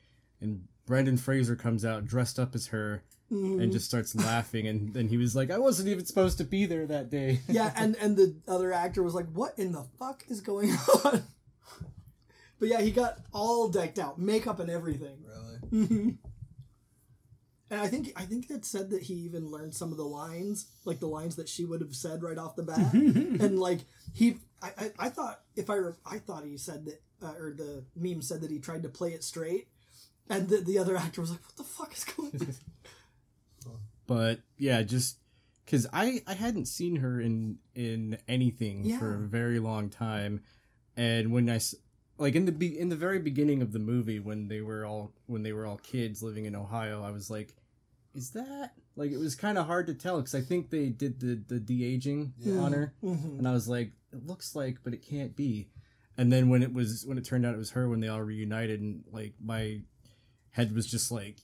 and Brendan Fraser comes out dressed up as her Mhm. and just starts laughing." And then he was like, "I wasn't even supposed to be there that day." yeah, and and the other actor was like, "What in the fuck is going on?" but yeah, he got all decked out, makeup and everything. Really? hmm And I think I think it said that he even learned some of the lines, like the lines that she would have said right off the bat, and like he, I, I, I thought if I, re- I thought he said that, uh, or the meme said that he tried to play it straight, and the, the other actor was like, "What the fuck is going?" on? but yeah, just because I I hadn't seen her in in anything for a very long time, and when I s- like in the be- in the very beginning of the movie when they were all when they were all kids living in Ohio, I was like, is that like it was kind of hard to tell because I think they did the the de aging Yeah. on her, Mhm. and I was like, it looks like, but it can't be. And then when it was when it turned out it was her when they all reunited, and like my head was just like,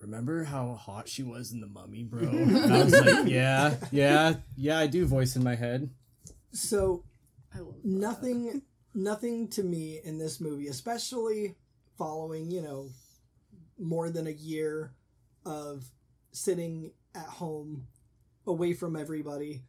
remember how hot she was in the Mummy, bro? And I was like, yeah, yeah, yeah, I do voice in my head. So I love nothing nothing to me in this movie especially following you know more than a year of sitting at home away from everybody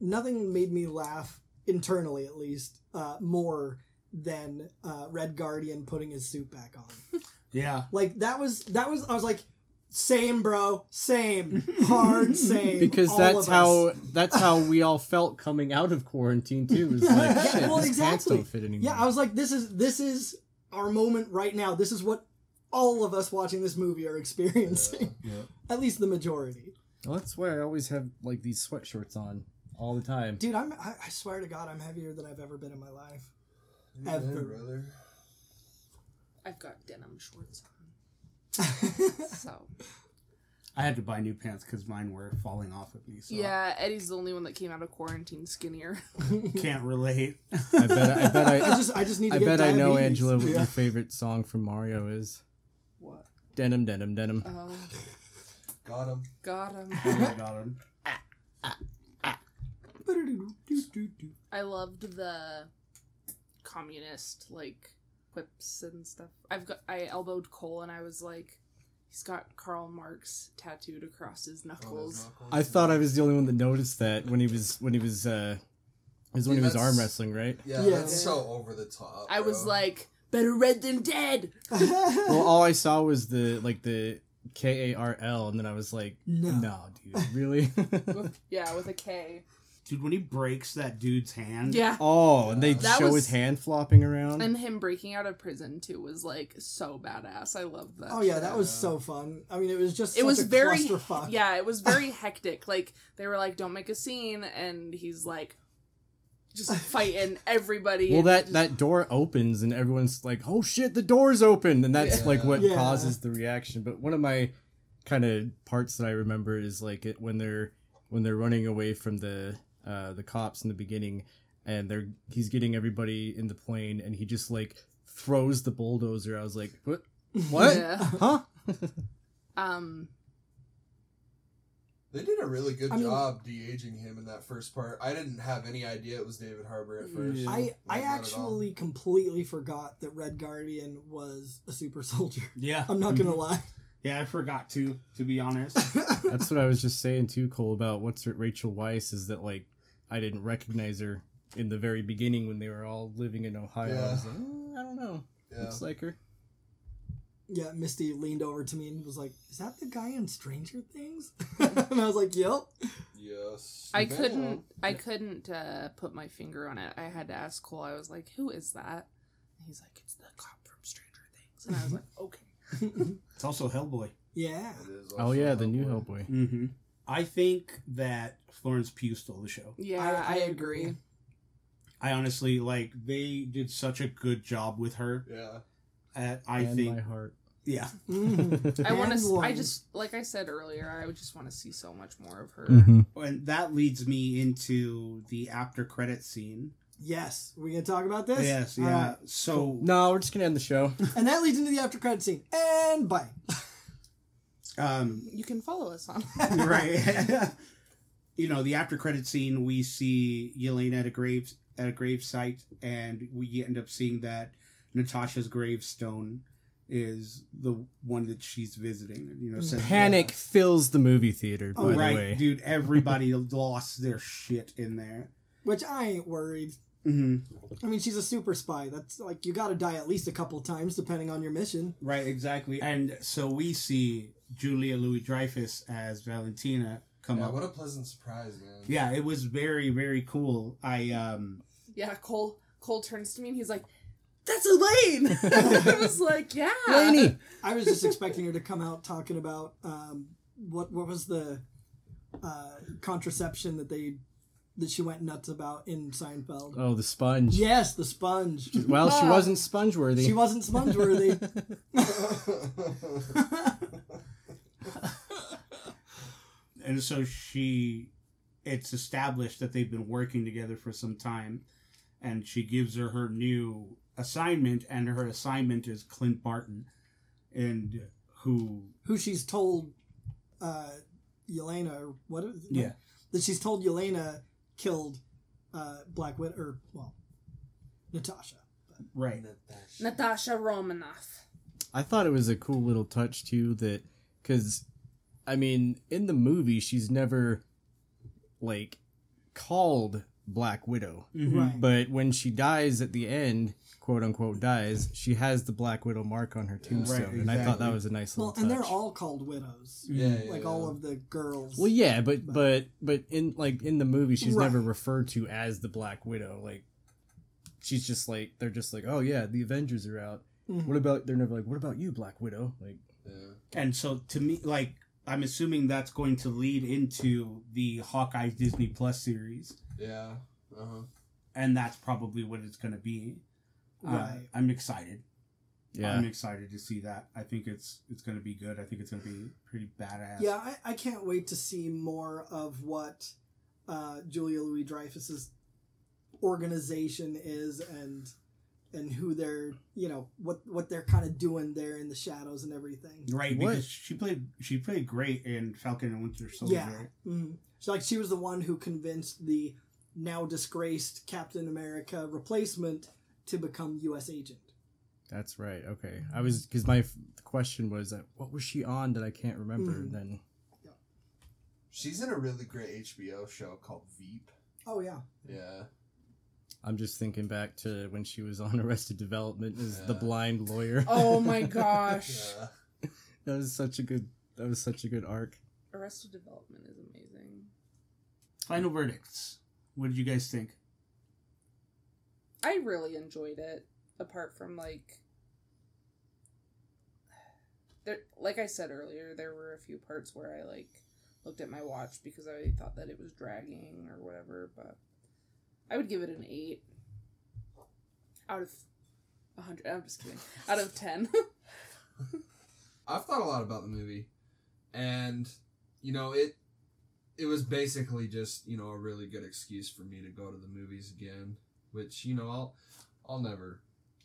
nothing made me laugh internally at least uh, more than uh, red guardian putting his suit back on Yeah. like that was that was i was like same bro same hard same Because all that's of how us. that's how we all felt coming out of quarantine too. Was like, shit, Well, these pants exactly. don't fit anymore. Yeah, I was like, this is this is our moment right now. This is what all of us watching this movie are experiencing. At least the majority. well, that's why I always have like these sweatshirts on all the time. Dude, I'm I, I swear to God, I'm heavier than I've ever been in my life. Yeah, Ever. brother. I've got denim shorts on. So I had to buy new pants because mine were falling off of me. So yeah, Eddie's the only one that came out of quarantine skinnier. can't relate. I bet I bet I I, just I just need to I get bet I know. Angela what Yeah. your favorite song from Mario is. what? Denim, denim, denim. Oh, Got him. got him. Oh, got him. I loved the communist like quips and stuff. I've got I elbowed Cole and I was like, he's got Karl Marx tattooed across his Oh, knuckles. I thought I was the only one that noticed that when he was when he was uh it was when Dude, he was arm wrestling, right? Yeah, Yeah. that's so over the top. I was like, better red than dead. Well, all I saw was the like the K A R L, and then I was like, No. no, dude, really? Yeah, with a K. Dude, when he breaks that dude's hand, Yeah. oh, and they That show was- his hand flopping around. And him breaking out of prison too was like so badass. I loved that. oh yeah, shit. that was so fun. I mean, it was just it such was a very clusterfuck. yeah it was very hectic like they were like don't make a scene and he's like just fighting everybody well, that just- that door opens, and everyone's like, "Oh shit, the door's open!" And that's Yeah. like what Yeah. causes the reaction. But one of my kind of parts that I remember is like it when they're when they're running away from the uh, the cops in the beginning, and they're he's getting everybody in the plane, and he just like throws the bulldozer. I was like, "What? What? Yeah. Huh?" um They did a really good I mean- job de-aging him in that first part. I didn't have any idea it was David Harbour at first. Yeah. I Like, I not at all. actually completely forgot that Red Guardian was a super soldier. yeah. I'm not gonna Mhm. lie. Yeah, I forgot to. To be honest. That's what I was just saying too, Cole, about what's her, Rachel Weisz is that like I didn't recognize her in the very beginning when they were all living in Ohio. I was Yeah. like, "Mm, I don't know. Yeah. Looks like her. Yeah, Misty leaned over to me and was like, "Is that the guy in Stranger Things?" and I was like, "Yep." Yes. i couldn't i couldn't uh put my finger on it i had to ask cole i was like who is that and he's like it's the cop from stranger things and i was like okay it's also Hellboy. Yeah. It is Oh also yeah, the new Hellboy. Hellboy. Mm-hmm. I think that Florence Pugh stole the show. yeah I- i, I agree. agree. I honestly like they did such a good job with her. Yeah. At, I and think my heart. Yeah. Mhm. I want to. I just like I said earlier. I would just want to see so much more of her. Mm-hmm. And that leads me into the after credit scene. Yes, we gonna talk about this? Yes, yeah. right. So, No, we're just gonna end the show. And that leads into the after credit scene. And bye. Um, You can follow us on. right. you know, the after credit scene, we see Yelena at a grave at a grave site, and we end up seeing that Natasha's gravestone is the one that she's visiting. You know, says- Panic fills the movie theater. By Oh, the right, way, dude. Everybody lost their shit in there. Which I ain't worried. Hmm I mean, she's a super spy. That's like you got to die at least a couple times depending on your mission. Right, exactly. And so we see Julia Louis Dreyfus as Valentina come Yeah, up. what a pleasant surprise, man. yeah, it was very, very cool. I um yeah, Cole. Cole turns to me and he's like, "That's Elaine." I was like, "Yeah." Laney. I was just expecting her to come out talking about um, what what was the uh, contraception that they that she went nuts about in Seinfeld. Oh, the sponge. Yes, the sponge. Well, she wasn't sponge worthy. She wasn't sponge worthy. and so she it's established that they've been working together for some time and she gives her her new assignment and her assignment is Clint Barton and who Who she's told uh, Yelena or what? is it? Yeah. that she's told Yelena killed uh, Black Widow or well Natasha. right Natasha Romanoff. I thought it was a cool little touch too that because I mean in the movie she's never like called Black Widow, Mm-hmm. Right. but when she dies at the end, quote unquote dies, she has the Black Widow mark on her tombstone, Right, and I thought that was a nice Well, little and touch. they're all called widows. Yeah, yeah, Like yeah. all of the girls. well, yeah, but but but in like in the movie, she's Right. never referred to as the Black Widow. Like she's just like they're just like, oh yeah, the Avengers are out. Mhm. What about? They're never like, what about you, Black Widow? Like, Yeah. and so to me like I'm assuming that's going to lead into the Hawkeye Disney Plus series Yeah. Uh huh. and that's probably what it's going to be Uh, I'm excited yeah, I'm excited to see that. I think it's it's going to be good. I think it's going to be pretty badass. Yeah, I, I can't wait to see more of what uh, Julia Louis Dreyfus's organization is and and who they're you know what what they're kind of doing there in the shadows and everything. Right, What? because she played she played great in Falcon and Winter Soldier. Yeah, mm-hmm. so like she was the one who convinced the now disgraced Captain America replacement to become U.S. agent. that's right. Okay, I was because my question was that what was she on that I can't remember. Mhm. And then She's in a really great HBO show called Veep. Oh yeah, Yeah. I'm just thinking back to when she was on Arrested Development as the blind lawyer. Oh my gosh. Yeah. that was such a good. That was such a good arc. Arrested Development is amazing. Final verdicts. What did you guys think? I really enjoyed it. Apart from like, there, like I said earlier, there were a few parts where I like looked at my watch because I thought that it was dragging or whatever. But I would give it an eight out of a hundred. I'm just kidding. Out of ten. I've thought a lot about the movie, and you know it. It was basically just you know a really good excuse for me to go to the movies again, which you know I'll I'll never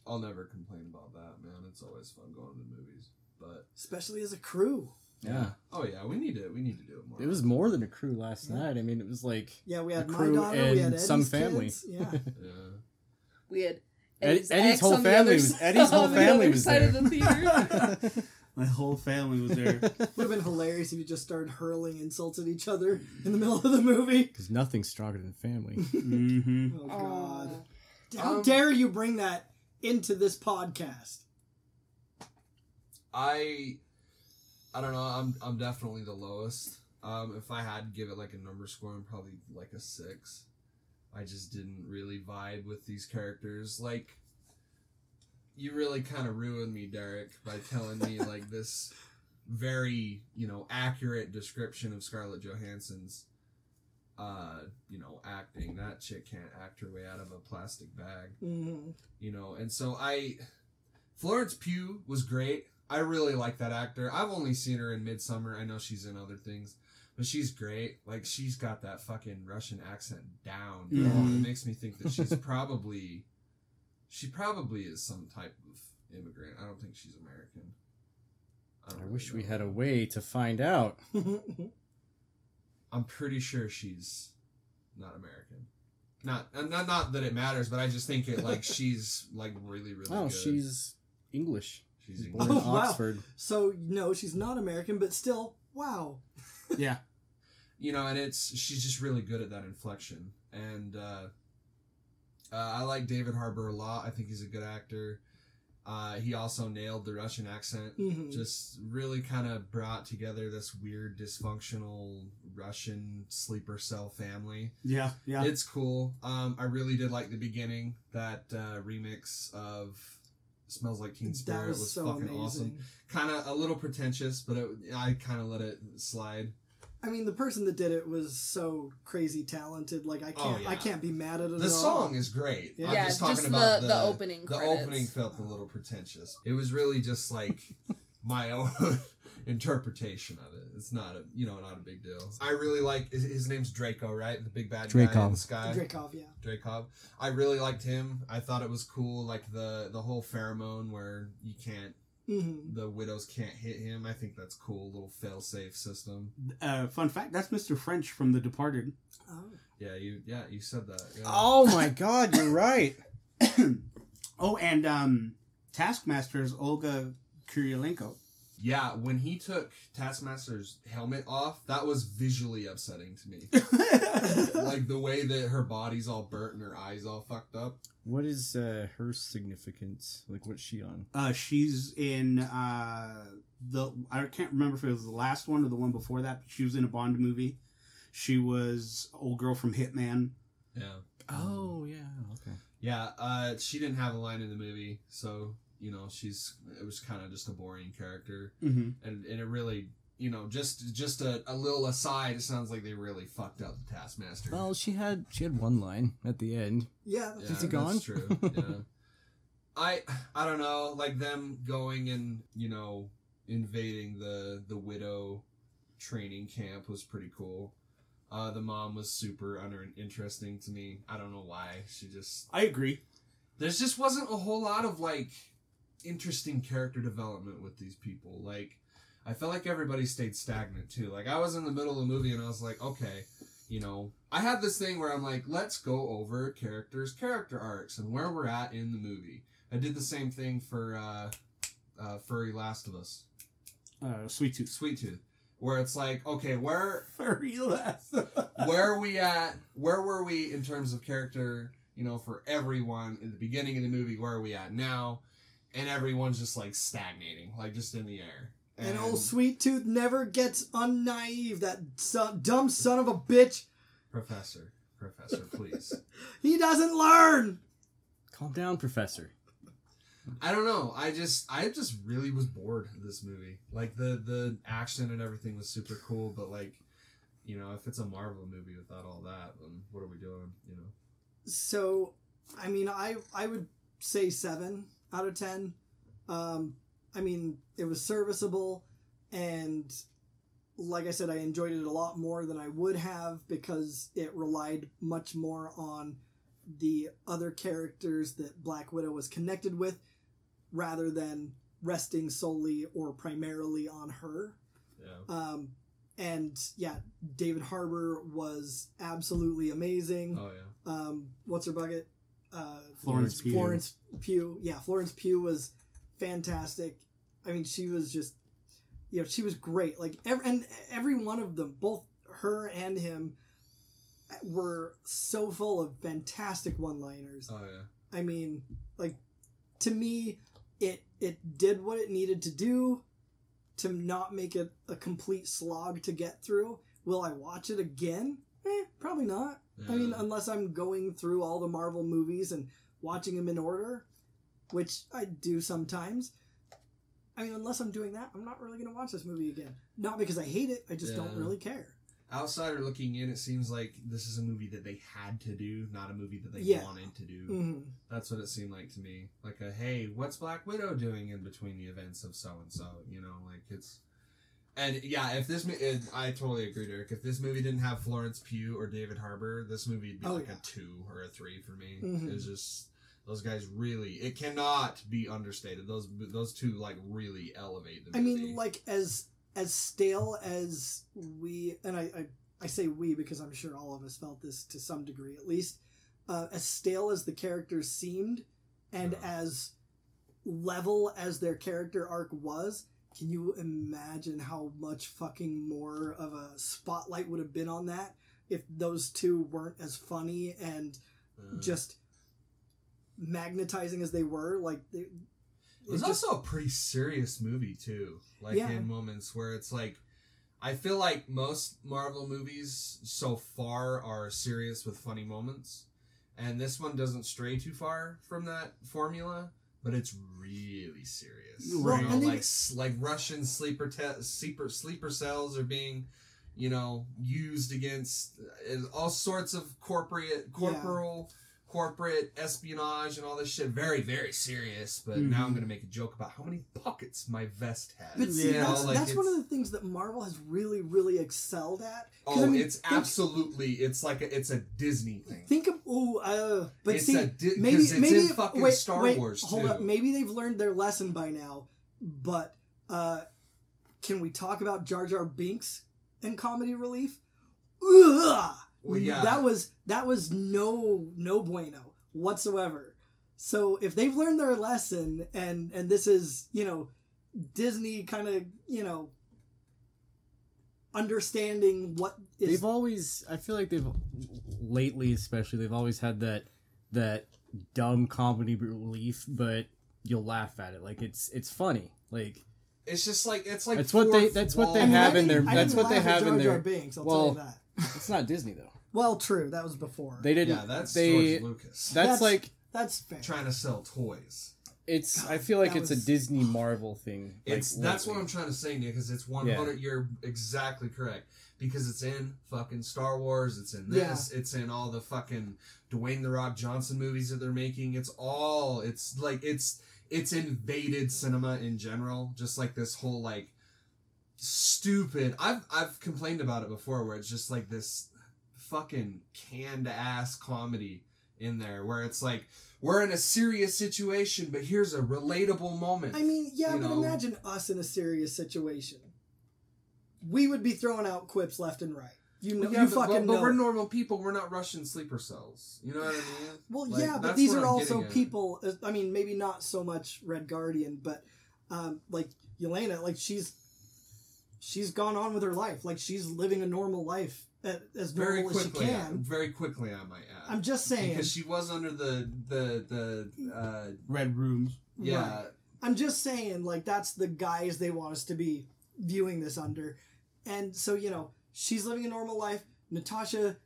I'll never complain about that, man. It's always fun going to the movies, but especially as a crew. Yeah, oh yeah, we need to we need to do it more. it was more than a crew last night. I mean, it was like Yeah, we had A my crew daughter, we had and Eddie's some family. kids. Yeah. Yeah. we had Ed- Eddie's, Eddie's whole family other was- Eddie's whole on the family other was side there. of the theater. My whole family was there. Would have been hilarious if you just started hurling insults at each other in the middle of the movie. because nothing's stronger than family. mm-hmm. Oh God! Aw. How Um, dare you bring that into this podcast? I I don't know. I'm I'm definitely the lowest. Um, if I had to give it like a number score, I'm probably like a six. I just didn't really vibe with these characters. Like, you really kind of ruined me, Derek, by telling me like this very you know accurate description of Scarlett Johansson's uh you know acting. That chick can't act her way out of a plastic bag Mm-hmm. you know and so i florence pugh was great I really like that actor. I've only seen her in Midsommar. I know she's in other things, but she's great. Like she's got that fucking Russian accent down. Mhm. It makes me think that she's probably, she probably is some type of immigrant. I don't think she's American. don't I really wish we had a way to find out. I'm pretty sure she's not American. Not, uh, not not that it matters, but I just think it like she's like really really Oh, good. she's English. She's She's English. born in Oh, wow. Oxford. so no, she's not American, but still, wow. Yeah. you know, and it's she's just really good at that inflection. And uh, uh, I like David Harbour a lot. I think he's a good actor. Uh, he also nailed the Russian accent. Mhm. Just really kind of brought together this weird dysfunctional Russian sleeper cell family. Yeah. Yeah. It's cool. Um, I really did like the beginning. That uh, remix of "Smells Like Teen Spirit" That was, was so fucking amazing. awesome. Kind of a little pretentious, but it, I kind of let it slide. I mean, the person that did it was so crazy talented. Like I Oh, can't, yeah. I can't be mad at it. The at all. song is great. Yeah. I'm Yeah, just just, talking the, about the, opening The credits. opening felt a little pretentious. It was really just like my own interpretation of it. It's not a you know not a big deal. I really like his, his name's Draco, right? The big bad guy in the sky. Dreykov, yeah. Dreykov. I really liked him. I thought it was cool, like the the whole pheromone where you can't hmm the widows can't hit him. I think that's cool. Little fail safe system. Uh, fun fact: that's Mr. French from The Departed. Oh. Yeah, you yeah you said that. Yeah. Oh my god, you're right. oh, and um, Taskmaster is Olga Kurylenko. Yeah, when he took Taskmaster's helmet off, that was visually upsetting to me. like the way that her body's all burnt and her eyes all fucked up. What is uh, her significance? Like, what's she on? Uh, she's in uh, the I can't remember if it was the last one or the one before that. But she was in a Bond movie. She was old girl from Hitman. Yeah. Oh yeah, okay. Yeah, uh, she didn't have a line in the movie, so you know she's it was kind of just a boring character, Mm-hmm. and and it really you know just just a, a little aside. It sounds like they really fucked up the Taskmaster. Well, she had she had one line at the end. Yeah. yeah, Is he gone? That's true. Yeah. I I don't know, like them going and you know invading the the widow training camp was pretty cool. Uh, the mom was super uninteresting to me. I don't know why. She just I agree. there's just wasn't a whole lot of like interesting character development with these people. Like I felt like everybody stayed stagnant too. Like I was in the middle of the movie and I was like, okay, you know, I had this thing where I'm like, let's go over characters' character arcs and where we're at in the movie. I did the same thing for uh, uh, Furry Last of Us, Uh, Sweet Tooth. Sweet Tooth, where it's like, okay, where Furry less. where are we at? Where were we in terms of character? You know, for everyone in the beginning of the movie, where are we at now? And everyone's just like stagnating, like just in the air. And old Sweet Tooth never gets unnaive. That son, dumb son of a bitch. professor, professor, please. He doesn't learn. Calm down, Professor. I don't know. I just, I just really was bored of this movie. Like the the action and everything was super cool, but like, you know, if it's a Marvel movie without all that, then what are we doing? You know. So, I mean, I I would say seven out of ten. Um, I mean, it was serviceable, and like I said, I enjoyed it a lot more than I would have because it relied much more on the other characters that Black Widow was connected with, rather than resting solely or primarily on her. Yeah. Um, and yeah, David Harbour was absolutely amazing. Oh yeah. Um, what's her bucket? Uh, Florence Pugh. Florence Pugh. Yeah, Florence Pugh was fantastic. I mean, she was just, you know, she was great. Like every and every one of them, both her and him, were so full of fantastic one-liners. Oh yeah. I mean, like to me, it it did what it needed to do to not make it a complete slog to get through. Will I watch it again? Eh, probably not. I mean, unless I'm going through all the Marvel movies and watching them in order, which I do sometimes. I mean, unless I'm doing that, I'm not really going to watch this movie again. Not because I hate it, I just don't really care. outsider looking in, it seems like this is a movie that they had to do, not a movie that they Yeah. wanted to do. hmm That's what it seemed like to me. Like a hey, what's Black Widow doing in between the events of so and so? You know, like it's. And yeah, if this, it, I totally agree, Derek. If this movie didn't have Florence Pugh or David Harbour, this movie would be Oh, like yeah. a two or a three for me. Mhm. It's just those guys really. It cannot be understated. Those those two like really elevate the I mean, like as as stale as we and I, I I say we because I'm sure all of us felt this to some degree at least. Uh, as stale as the characters seemed, and Yeah. as level as their character arc was, can you imagine how much fucking more of a spotlight would have been on that if those two weren't as funny and Uh, just magnetizing as they were? Like they, It was just- also a pretty serious movie too. Like Yeah. in moments where it's like I feel like most Marvel movies so far are serious with funny moments. And this one doesn't stray too far from that formula, but it's really serious. You know, like like Russian sleeper te- sleeper sleeper cells are being you know used against uh, all sorts of corporate corporal corporate espionage and all this shit. Very, very serious. But now I'm Mhm. going to make a joke about how many pockets my vest has. But see, Yeah. that's, Like, that's one of the things that Marvel has really, really excelled at. 'Cause, Oh, I mean, it's think- absolutely. It's like a, it's a Disney thing. Think of oh, uh, but It's see, a di- maybe it's maybe in fucking wait, Star wait, Wars, Hold too. up, maybe they've learned their lesson by now. But uh, can we talk about Jar Jar Binks and comedy relief? Ugh! Well, yeah. that was that was no no bueno whatsoever. So if they've learned their lesson and and this is you know Disney kind of you know understanding what is they've always i feel like they've lately especially they've always had that that dumb comedy relief but you'll laugh at it like it's it's funny like It's just like it's like That's what they- fourth that's what they I mean, wall. I have in their- I that's what they have in Jar Jar their- Binks, I'll well, tell you that. it's not disney though Well, true. That was before. they didn't Yeah, that's they George Lucas that's, That's- like That's fair. trying to sell toys. it's God, i feel like it's was- a disney marvel thing like, It's that's what. I'm trying to say, Nick. Is it's 100. You're exactly correct because it's in fucking Star Wars. It's in this. It's in all the fucking Dwayne the Rock Johnson movies that they're making. It's all. It's like it's it's invaded cinema in general. Just like this whole like stupid. I've I've complained about it before, where it's just like this fucking canned ass comedy in there, where it's like. We're in a serious situation, but here's a relatable moment. I mean, yeah, but know? imagine us in a serious situation. We would be throwing out quips left and right. You know, Well, yeah, you but, fucking but, but know. we're normal people. We're not Russian sleeper cells. You know what I mean? Well, Like, yeah, but these are I'm also getting at. people. uh, I mean, maybe not so much Red Guardian, but um, like Yelena, like she's she's gone on with her life. Like she's living a normal life as Very normal as she quickly, can. very quickly, I might add. I'm just saying. because she was under the the the uh, Red rooms. yeah. Right. I'm just saying, like that's the guys they want us to be viewing this under, and so you know she's living a normal life. Natasha,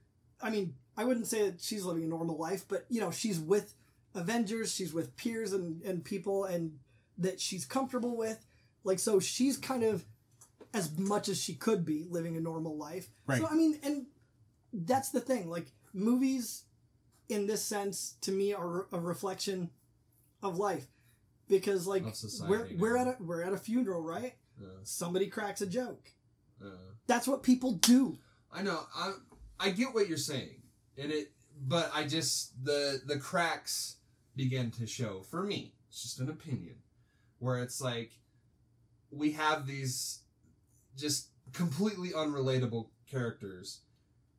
I mean, I wouldn't say that she's living a normal life, but you know she's with Avengers, she's with peers and and people, and that she's comfortable with. Like so, she's kind of as much as she could be living a normal life. Right. So I mean, and that's the thing. Like movies, in this sense, to me, are a reflection of life because like society we're we're at a we're at a funeral, right? Somebody cracks a joke. That's what people do. I know. I I get what you're saying, and it. But I just the the cracks begin to show for me. It's just an opinion, where it's like we have these just completely unrelatable characters,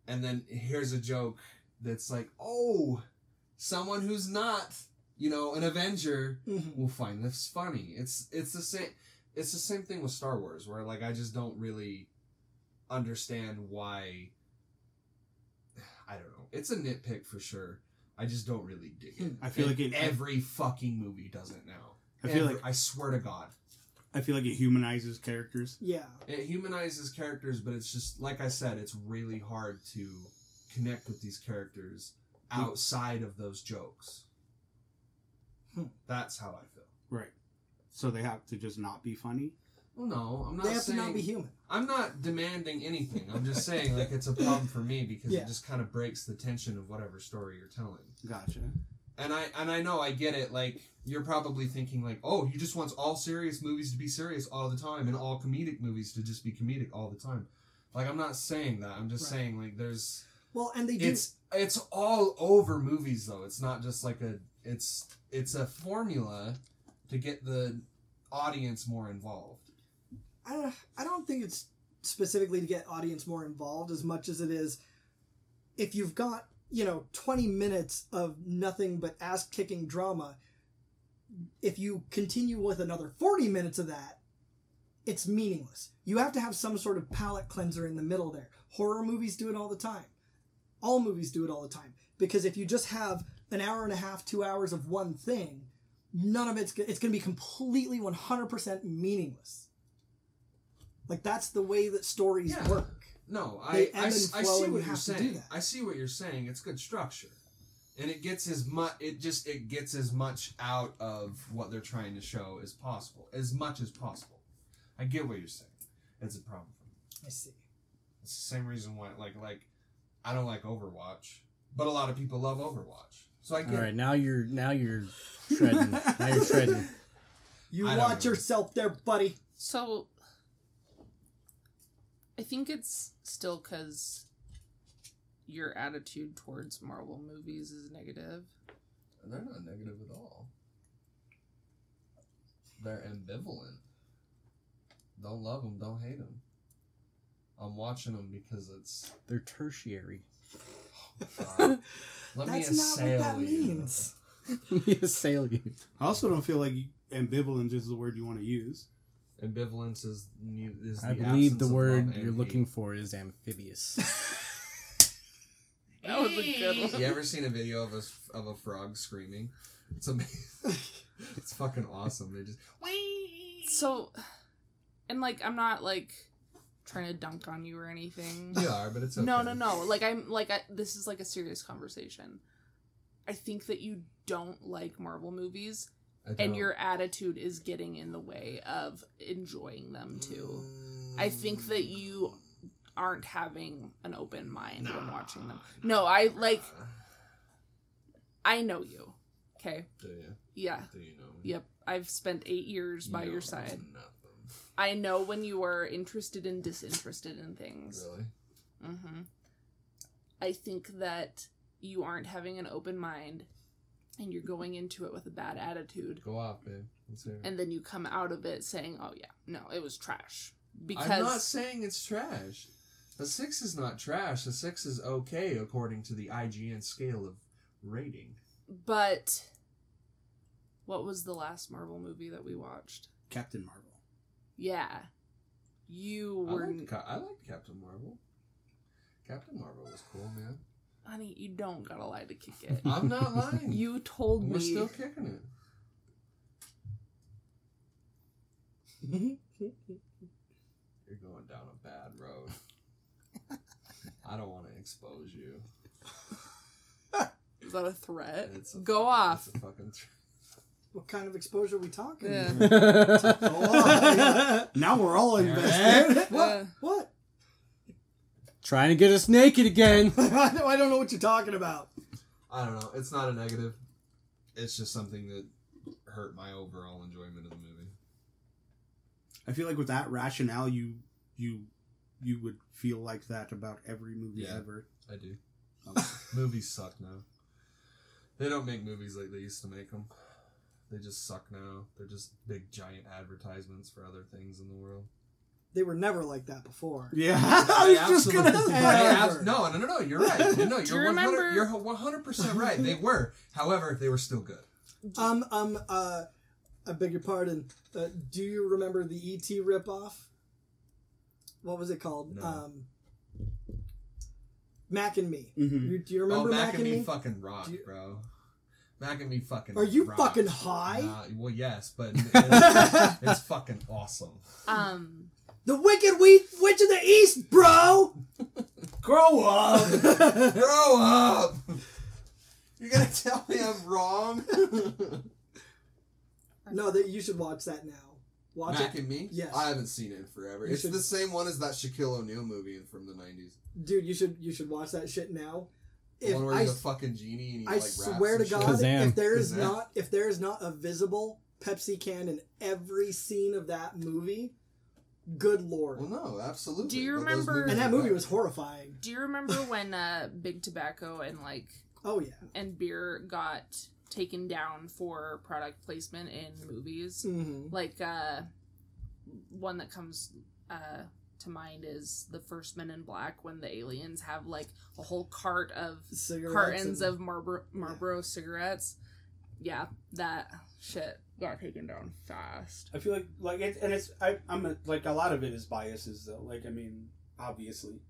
and then here's a joke that's like, oh, someone who's not, you know, an Avenger Mhm. will find this funny. It's it's the same. It's the same thing with Star Wars, where like I just don't really understand why. I don't know. It's a nitpick for sure. I just don't really dig it. I feel And like it- every fucking movie does it now. I feel Every- like- I swear to God, I feel like it humanizes characters. Yeah. it humanizes characters, but it's just like I said, it's really hard to connect with these characters outside of those jokes. Hmm. That's how I feel. Right. So they have to just not be funny. Well, no, I'm not They have saying to not be human. I'm not demanding anything. I'm just saying like it's a problem for me because Yeah. it just kind of breaks the tension of whatever story you're telling. Gotcha. and I and I know I get it. Like you're probably thinking like, oh, he just wants all serious movies to be serious all the time, and all comedic movies to just be comedic all the time. Like I'm not saying that. I'm just Right. saying like there's Well, and they do. it's it's all over movies though. It's not just like a it's it's a formula to get the audience more involved. I don't, I don't think it's specifically to get audience more involved as much as it is if you've got you know 20 minutes of nothing but ass kicking drama if you continue with another 40 minutes of that it's meaningless. You have to have some sort of palate cleanser in the middle there. Horror movies do it all the time. All movies do it all the time. Because if you just have an hour and a half two hours of one thing none of it's it's going to be completely 100% meaningless like that's the way that stories Yeah. work No, They I I, ebb s- and I see what you you're have to do saying. I see what you're saying. It's good structure, and it gets as much. It just it gets as much out of what they're trying to show as possible, as much as possible. I get what you're saying. It's a problem for me. i see It's the same reason why, like, like I don't like Overwatch, but a lot of people love Overwatch. So I All get. right, now you're now you're shredding. now you're shredding. you I watch yourself there buddy So I think it's still because your attitude towards Marvel movies is negative. They're not negative at all. They're ambivalent. Don't love them, don't hate them. I'm watching them because it's. They're tertiary. Uh, let me that's not what assail that you. means we assail you. I also don't feel like ambivalent is the word you want to use. Ambivalence is new. Is I the believe the word you're hate. looking for is amphibious. That was a good one. You ever seen a video of a of a frog screaming? It's amazing. it's fucking awesome. They just So, and like, I'm not like trying to dunk on you or anything. you are, but it's okay. No, no, no. Like I'm like I, this is like a serious conversation. I think that you don't like Marvel movies I don't. And your attitude is getting in the way of enjoying them too. I think that you aren't having an open mind when watching them. No, I like I know you. Okay? Do you? Yeah. Do you know? me? Yep. I've spent 8 years by You your side. Nothing. I know when you are interested and disinterested in things. Really? Mm hmm I think that you aren't having an open mind and you're going into it with a bad attitude. Go off, babe. Let's hear it. And then you come out of it saying, oh, yeah, no, it was trash. Because I'm not saying it's trash. The six is not trash. The six is okay according to the IGN scale of rating. But. What was the last Marvel movie that we watched? Captain Marvel. Yeah. You I were. liked, I liked Captain Marvel. Captain Marvel was cool, man. Honey, you don't gotta lie to kick it. I'm not lying. you told me. We're still kicking it. You're going down a bad road. I don't want to expose you. Is that a threat? It's a Go fucking- off. It's a fucking tr- what kind of exposure are we talking Yeah. now we're all invested. Uh, what what Trying to get us naked again. I don't know what you're talking about I don't know. It's not a negative. It's just something that hurt my overall enjoyment of the movie. I feel like with that rationale, you you you would feel like that about every movie Yeah. ever. I do. Okay. movies suck now. They don't make movies like they used to make them. They just suck now. They're just big giant advertisements for other things in the world. They were never like that before Yeah, I was just gonna say. abs- no, no, no, no. You're right. No, Do you're 100, remember- You're 100 percent right. They were. However, they were still good. um um uh I beg your pardon uh, do you remember the ET ripoff what was it called No. um Mac and Me Mhm. you, do you remember oh, Mac, Mac and Me? fucking rock, you- bro. Mac and Me fucking. Are you rock. fucking high? Nah, well, yes, but it's, it's fucking awesome. um. The Wicked Wheat Witch of the East, bro. Grow up. Grow up. You're gonna tell me I'm wrong? no, that you should watch that now. Watch Mac it, and Me? Yes. I haven't seen it in forever. You it's should- the same one as that Shaquille O'Neal movie from the 90s. dude. You should you should watch that shit now. The if one where I, he's a fucking genie and he I like raps swear to and shit. God, Kazaam. if there is Kazaam. not if there is not a visible Pepsi can in every scene of that movie, good lord. Well, no, absolutely. Do you But those remember- movies and that are movie great. was horrifying. Do you remember when uh, Big Tobacco and like Oh yeah. and beer got taken down for product placement in movies? hmm Like uh, one that comes uh, to mind is the first Men in Black when the aliens have like a whole cart of Cigarettes cartons and- of Marlboro, Marlboro cigarettes. Yeah, that shit got taken down fast. I feel like like it, and it's I, I'm a, like a lot of it is biases though. Like I mean, obviously.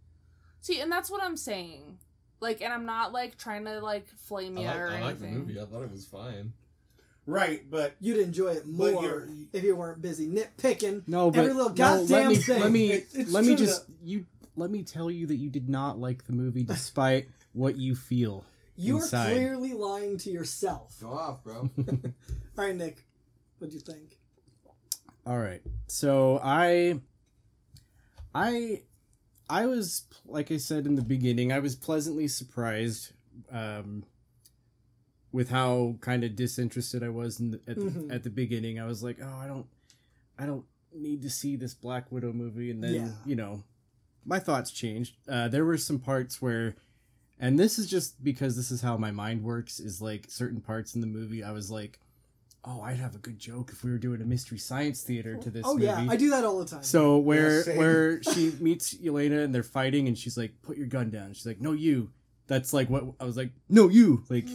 See, and that's what I'm saying. Like, and I'm not like trying to like flame I you like, or I like the anything. movie. I thought it was fine. Right, but You'd enjoy it But more you're- if you weren't busy nitpicking. No, but Every little no, let goddamn me thing. let me It- it's let me true just you let me tell you that you did not like the movie despite what you feel. You're Inside. clearly lying to yourself. Go off, bro. All right, Nick, what'd you think? All right. So I I I was like I said in the beginning, I was pleasantly surprised um with how kind of disinterested I was in the, at, Mhm. the, at the beginning. I was like, "Oh, I don't I don't need to see this Black Widow movie." And then, Yeah. you know, my thoughts changed. Uh there were some parts where and this is just because this is how my mind works is like certain parts in the movie I was like, "Oh, I'd have a good joke if we were doing a mystery science theater to this oh movie." yeah, I do that all the time. So where Yeah, where she meets Yelena and they're fighting and she's like, "Put your gun down." She's like, "No, you." That's like what I was like, "No, you." Like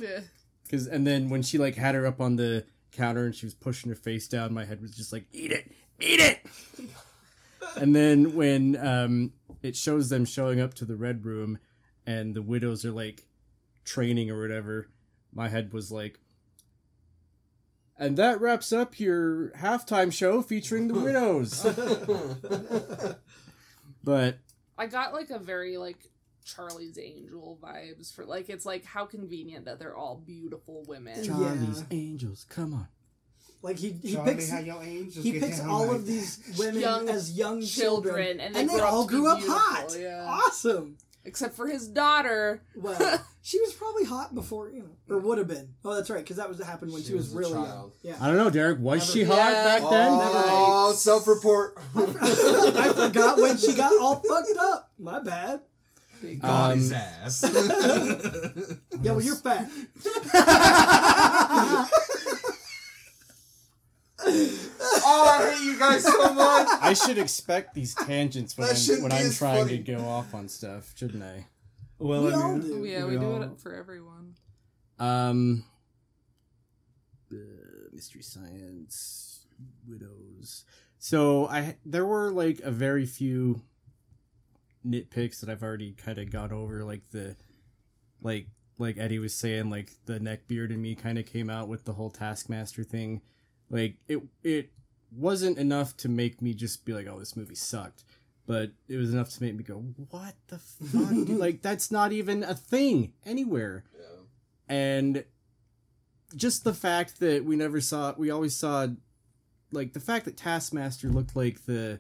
cuz and then when she like had her up on the counter and she was pushing her face down, my head was just like, "Eat it. Eat it." and then when um it shows them showing up to the red room and the widows are like training or whatever, my head was like and that wraps up your halftime show featuring the widows. But I got like a very like Charlie's Angel vibes for like it's like how convenient that they're all beautiful women. Yeah. Charlie's Angels, come on. like he he Charlie, picks how your angels he picks all like of these women Young as young children, children, and and they they, all grew up beautiful, hot. yeah. Awesome. Except for his daughter. Well, she was probably hot before you know, or would have been. Oh, that's right, because that was what happened when she, She was, was a really young. Yeah. I don't know, Derek. Was Never- she hot Yeah. back then? Oh, self-report. I forgot when she got all fucked up. My bad. Got Um, his ass. Yeah, well, you're fat. oh, I hate you guys so much. I should expect these tangents when That I'm when I'm trying funny. to go off on stuff, shouldn't I? Well, We I all do. Yeah, we we do all- it for everyone. Um, uh, mystery science, widows. So I there were like a very few nitpicks that I've already kind of got over, like the like like Eddie was saying, like the neck beard in me kind of came out with the whole Taskmaster thing. Like it it wasn't enough to make me just be like, oh, this movie sucked. But it was enough to make me go, what the fuck? like that's not even a thing anywhere and just the fact that we never saw we always saw like the fact that taskmaster looked like the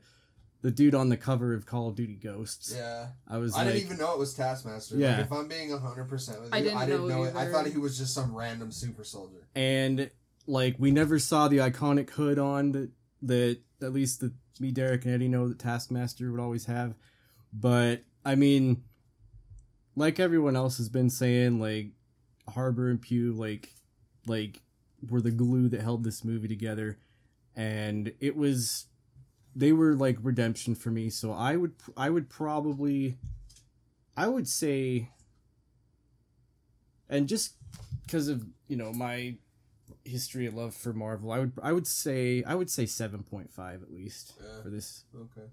the dude on the cover of call of duty ghosts Yeah. i was I like didn't even know it was Taskmaster. Yeah. Like, if I'm being 100% with you, I didn't know it. I thought he was just some random super soldier. and like we never saw the iconic hood on that that at least the me derek and eddie know that taskmaster would always have. But i mean like everyone else has been saying like Harbour and Pugh like like were the glue that held this movie together. And it was they were like redemption for me. So i would i would probably i would say and just because of you know my history of love for marvel i would i would say i would say 7.5 at least Yeah. for this Okay.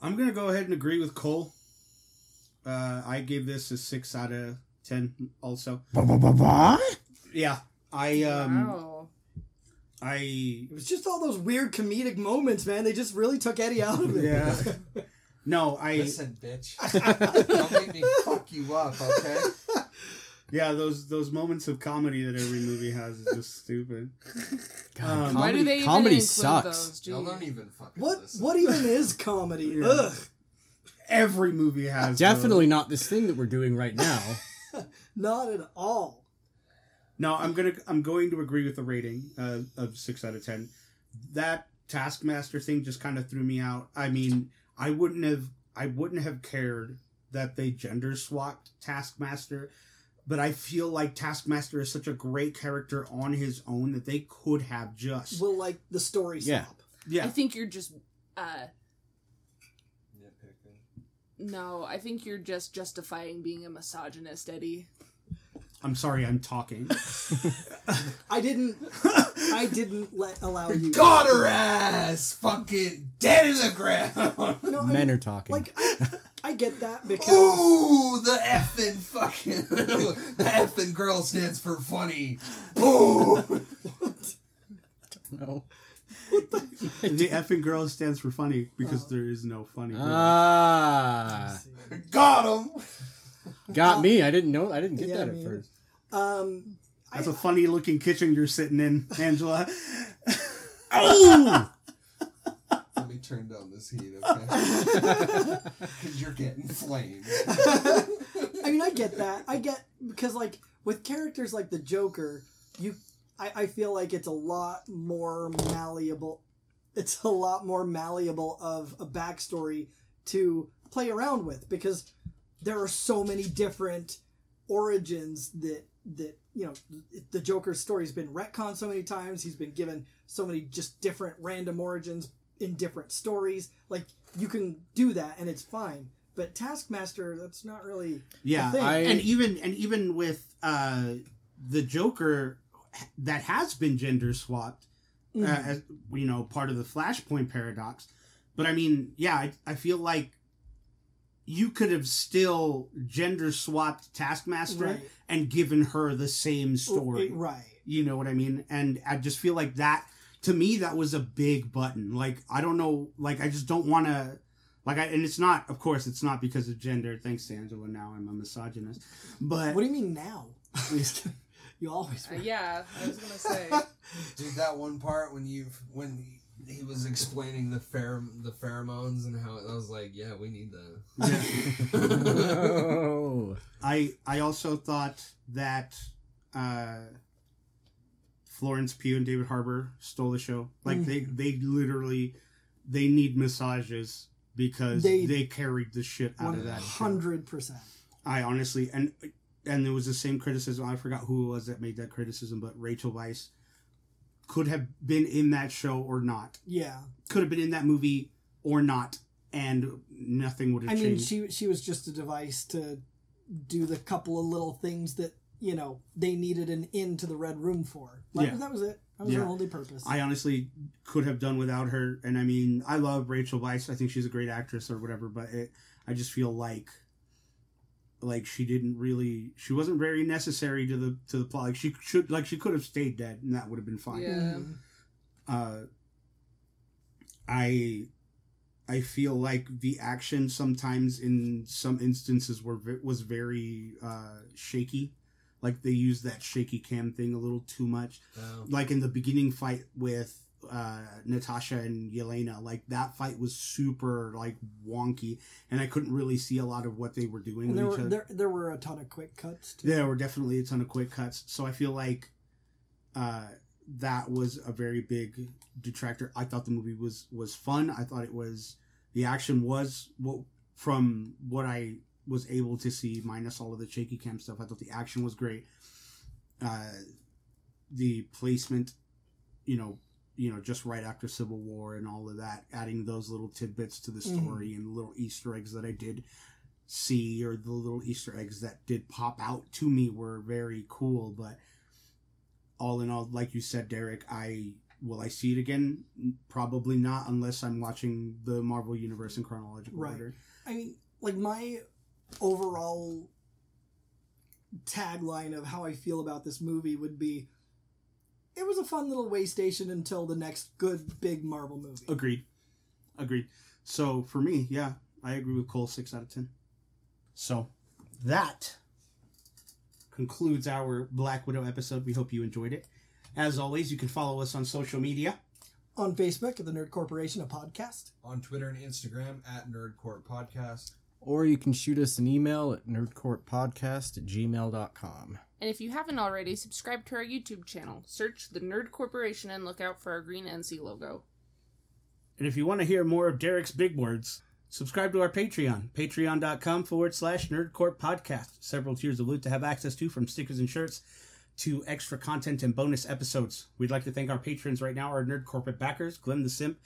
I'm gonna go ahead and agree with Cole. Uh, I gave this a six out of ten. Also, yeah, I um, wow. I It was just all those weird comedic moments, man. They just really took Eddie out of it. Yeah. no, I Listen, bitch. Don't make me fuck you up, okay? Yeah those those moments of comedy that every movie has is just stupid. God, Um, Why comedy, do they comedy include sucks those? Y'all don't even fucking What listen. what even is comedy? Yeah. Ugh. every movie has. Definitely those. not this thing that we're doing right now. Not at all. No, I'm gonna I'm going to agree with the rating uh, of six out of ten. That Taskmaster thing just kind of threw me out. I mean, I wouldn't have I wouldn't have cared that they gender swapped Taskmaster, but I feel like Taskmaster is such a great character on his own that they could have just Well, like the story Yeah. swap. I think you're just uh Nitpicking. no, I think you're just justifying being a misogynist, Eddie. I'm sorry, I'm talking. I didn't. I didn't let allow you. Got her ass fucking dead in the ground. No, I Men mean, are talking. like I, I get that because Ooh, the effing fucking the effing girl stands for funny. Ooh, no. What the effing girl stands for funny because Oh. there is no funny. girl. Ah, got him. got me. I didn't know. I didn't get Yeah, that me at either. first. um, That's a funny looking kitchen you're sitting in, Angela. Oh, Let me turn down this heat, okay? Because you're getting flamed. I mean, I get that. I get because like with characters like the Joker, you, I, I feel like it's a lot more malleable. It's a lot more malleable of a backstory to play around with because there are so many different origins that that you know the Joker's story's been retconned so many times. He's been given so many just different random origins in different stories. Like you can do that and it's fine. But Taskmaster, that's not really Yeah, a thing. I- and even and even with uh the Joker that has been gender swapped, uh, Mm-hmm. as you know, part of the Flashpoint paradox. But I mean, yeah, I, I feel like you could have still gender swapped Taskmaster Right. and given her the same story. right. You know what I mean? And I just feel like that to me that was a big button. Like I don't know, like I just don't want to like I and it's not of course it's not because of gender. Thanks to Angela now I'm a misogynist. But What do you mean now? you always Uh, yeah, I was gonna say. Dude, that one part when you when he was explaining the pher- the pheromones and how I was like, yeah, we need that. oh. I I also thought that uh Florence Pugh and David Harbour stole the show. Like they mm. they literally they need massages because They- they, carried the shit out One of that. hundred percent. I honestly and and there was the same criticism. I forgot who it was that made that criticism, but Rachel Weisz could have been in that show or not. Yeah. Could have been in that movie or not, and nothing would have changed. I mean, she she was just a device to do the couple of little things that you know they needed an in to the red room for. Like, Yeah. that was it. That was her only purpose. I honestly could have done without her. And I mean, I love Rachel Weisz. I think she's a great actress or whatever. But it, I just feel like, like she didn't really, she wasn't very necessary to the to the plot. Like she should, like she could have stayed dead, and that would have been fine. Yeah. Mhm. Uh, I, I feel like the action sometimes in some instances were ve- was very uh, shaky. Like they use that shaky cam thing a little too much Um, like in the beginning fight with uh Natasha and Yelena, like that fight was super like wonky and I couldn't really see a lot of what they were doing there each were other. there, there were a ton of quick cuts too. There were definitely a ton of quick cuts. So I feel like uh that was a very big detractor. I thought the movie was was fun. I thought it was the action was what from what I was able to see minus all of the shaky cam stuff. I thought the action was great. Uh the placement, you know, you know, just right after Civil War and all of that, adding those little tidbits to the Mhm. story and little Easter eggs that I did see or the little Easter eggs that did pop out to me were very cool. But all in all, like you said, Derek, I will I see it again? Probably not, unless I'm watching the Marvel Universe in chronological Right. order. I mean, like my overall tagline of how I feel about this movie would be it was a fun little way station until the next good big Marvel movie. Agreed. Agreed. So for me, yeah, I agree with Cole. Six out of ten. So that concludes our Black Widow episode. We hope you enjoyed it. As always, you can follow us on social media. On Facebook at the Nerd Corporation, a podcast. on Twitter and Instagram at Nerdcore Podcast. Or you can shoot us an email at nerdcorepodcast at gmail.com. And if you haven't already, subscribe to our YouTube channel. Search the Nerd Corporation and look out for our green NC logo. And if you want to hear more of Derek's big words, subscribe to our Patreon, patreon.com forward slash nerdcore podcast. Several tiers of loot to have access to from stickers and shirts to extra content and bonus episodes. We'd like to thank our patrons right now, our Nerd Corporate backers, Glenn the Simp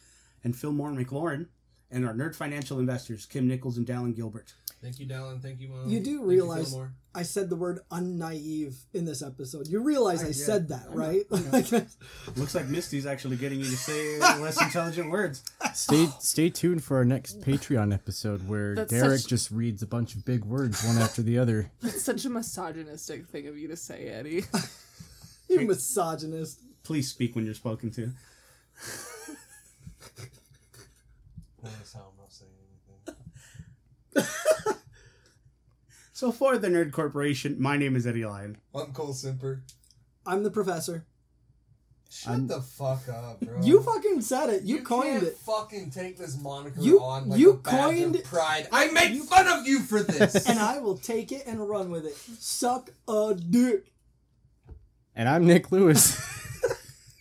and Fillmore McLaurin, and our Nerd Financial investors, Kim Nichols and Dallin Gilbert. Thank you, Dallin. Thank you, Mom. You do Thank realize Fillmore. I said the word unnaive in this episode. You realize I, yeah. said that, I right? I know. Like, Looks like Misty's actually getting you to say less intelligent words. Stay stay tuned for our next Patreon episode where That's Derek such- just reads a bunch of big words one after the other. That's such a misogynistic thing of you to say, Eddie. you misogynist. Please speak when you're spoken to. Notice how I'm not saying anything. So for the Nerd Corporation, my name is Eddie Lyon. I'm Cole Simper. I'm the professor. Shut I'm- the fuck up, bro. You fucking said it. You, coined can't it. fucking take this moniker You- on like you a badge coined- of pride. I make fun of you for this. and I will take it and run with it. Suck a dick. And I'm Nick Lewis.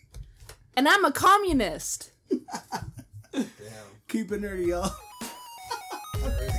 and I'm a communist. Damn. Keep it nerdy, y'all.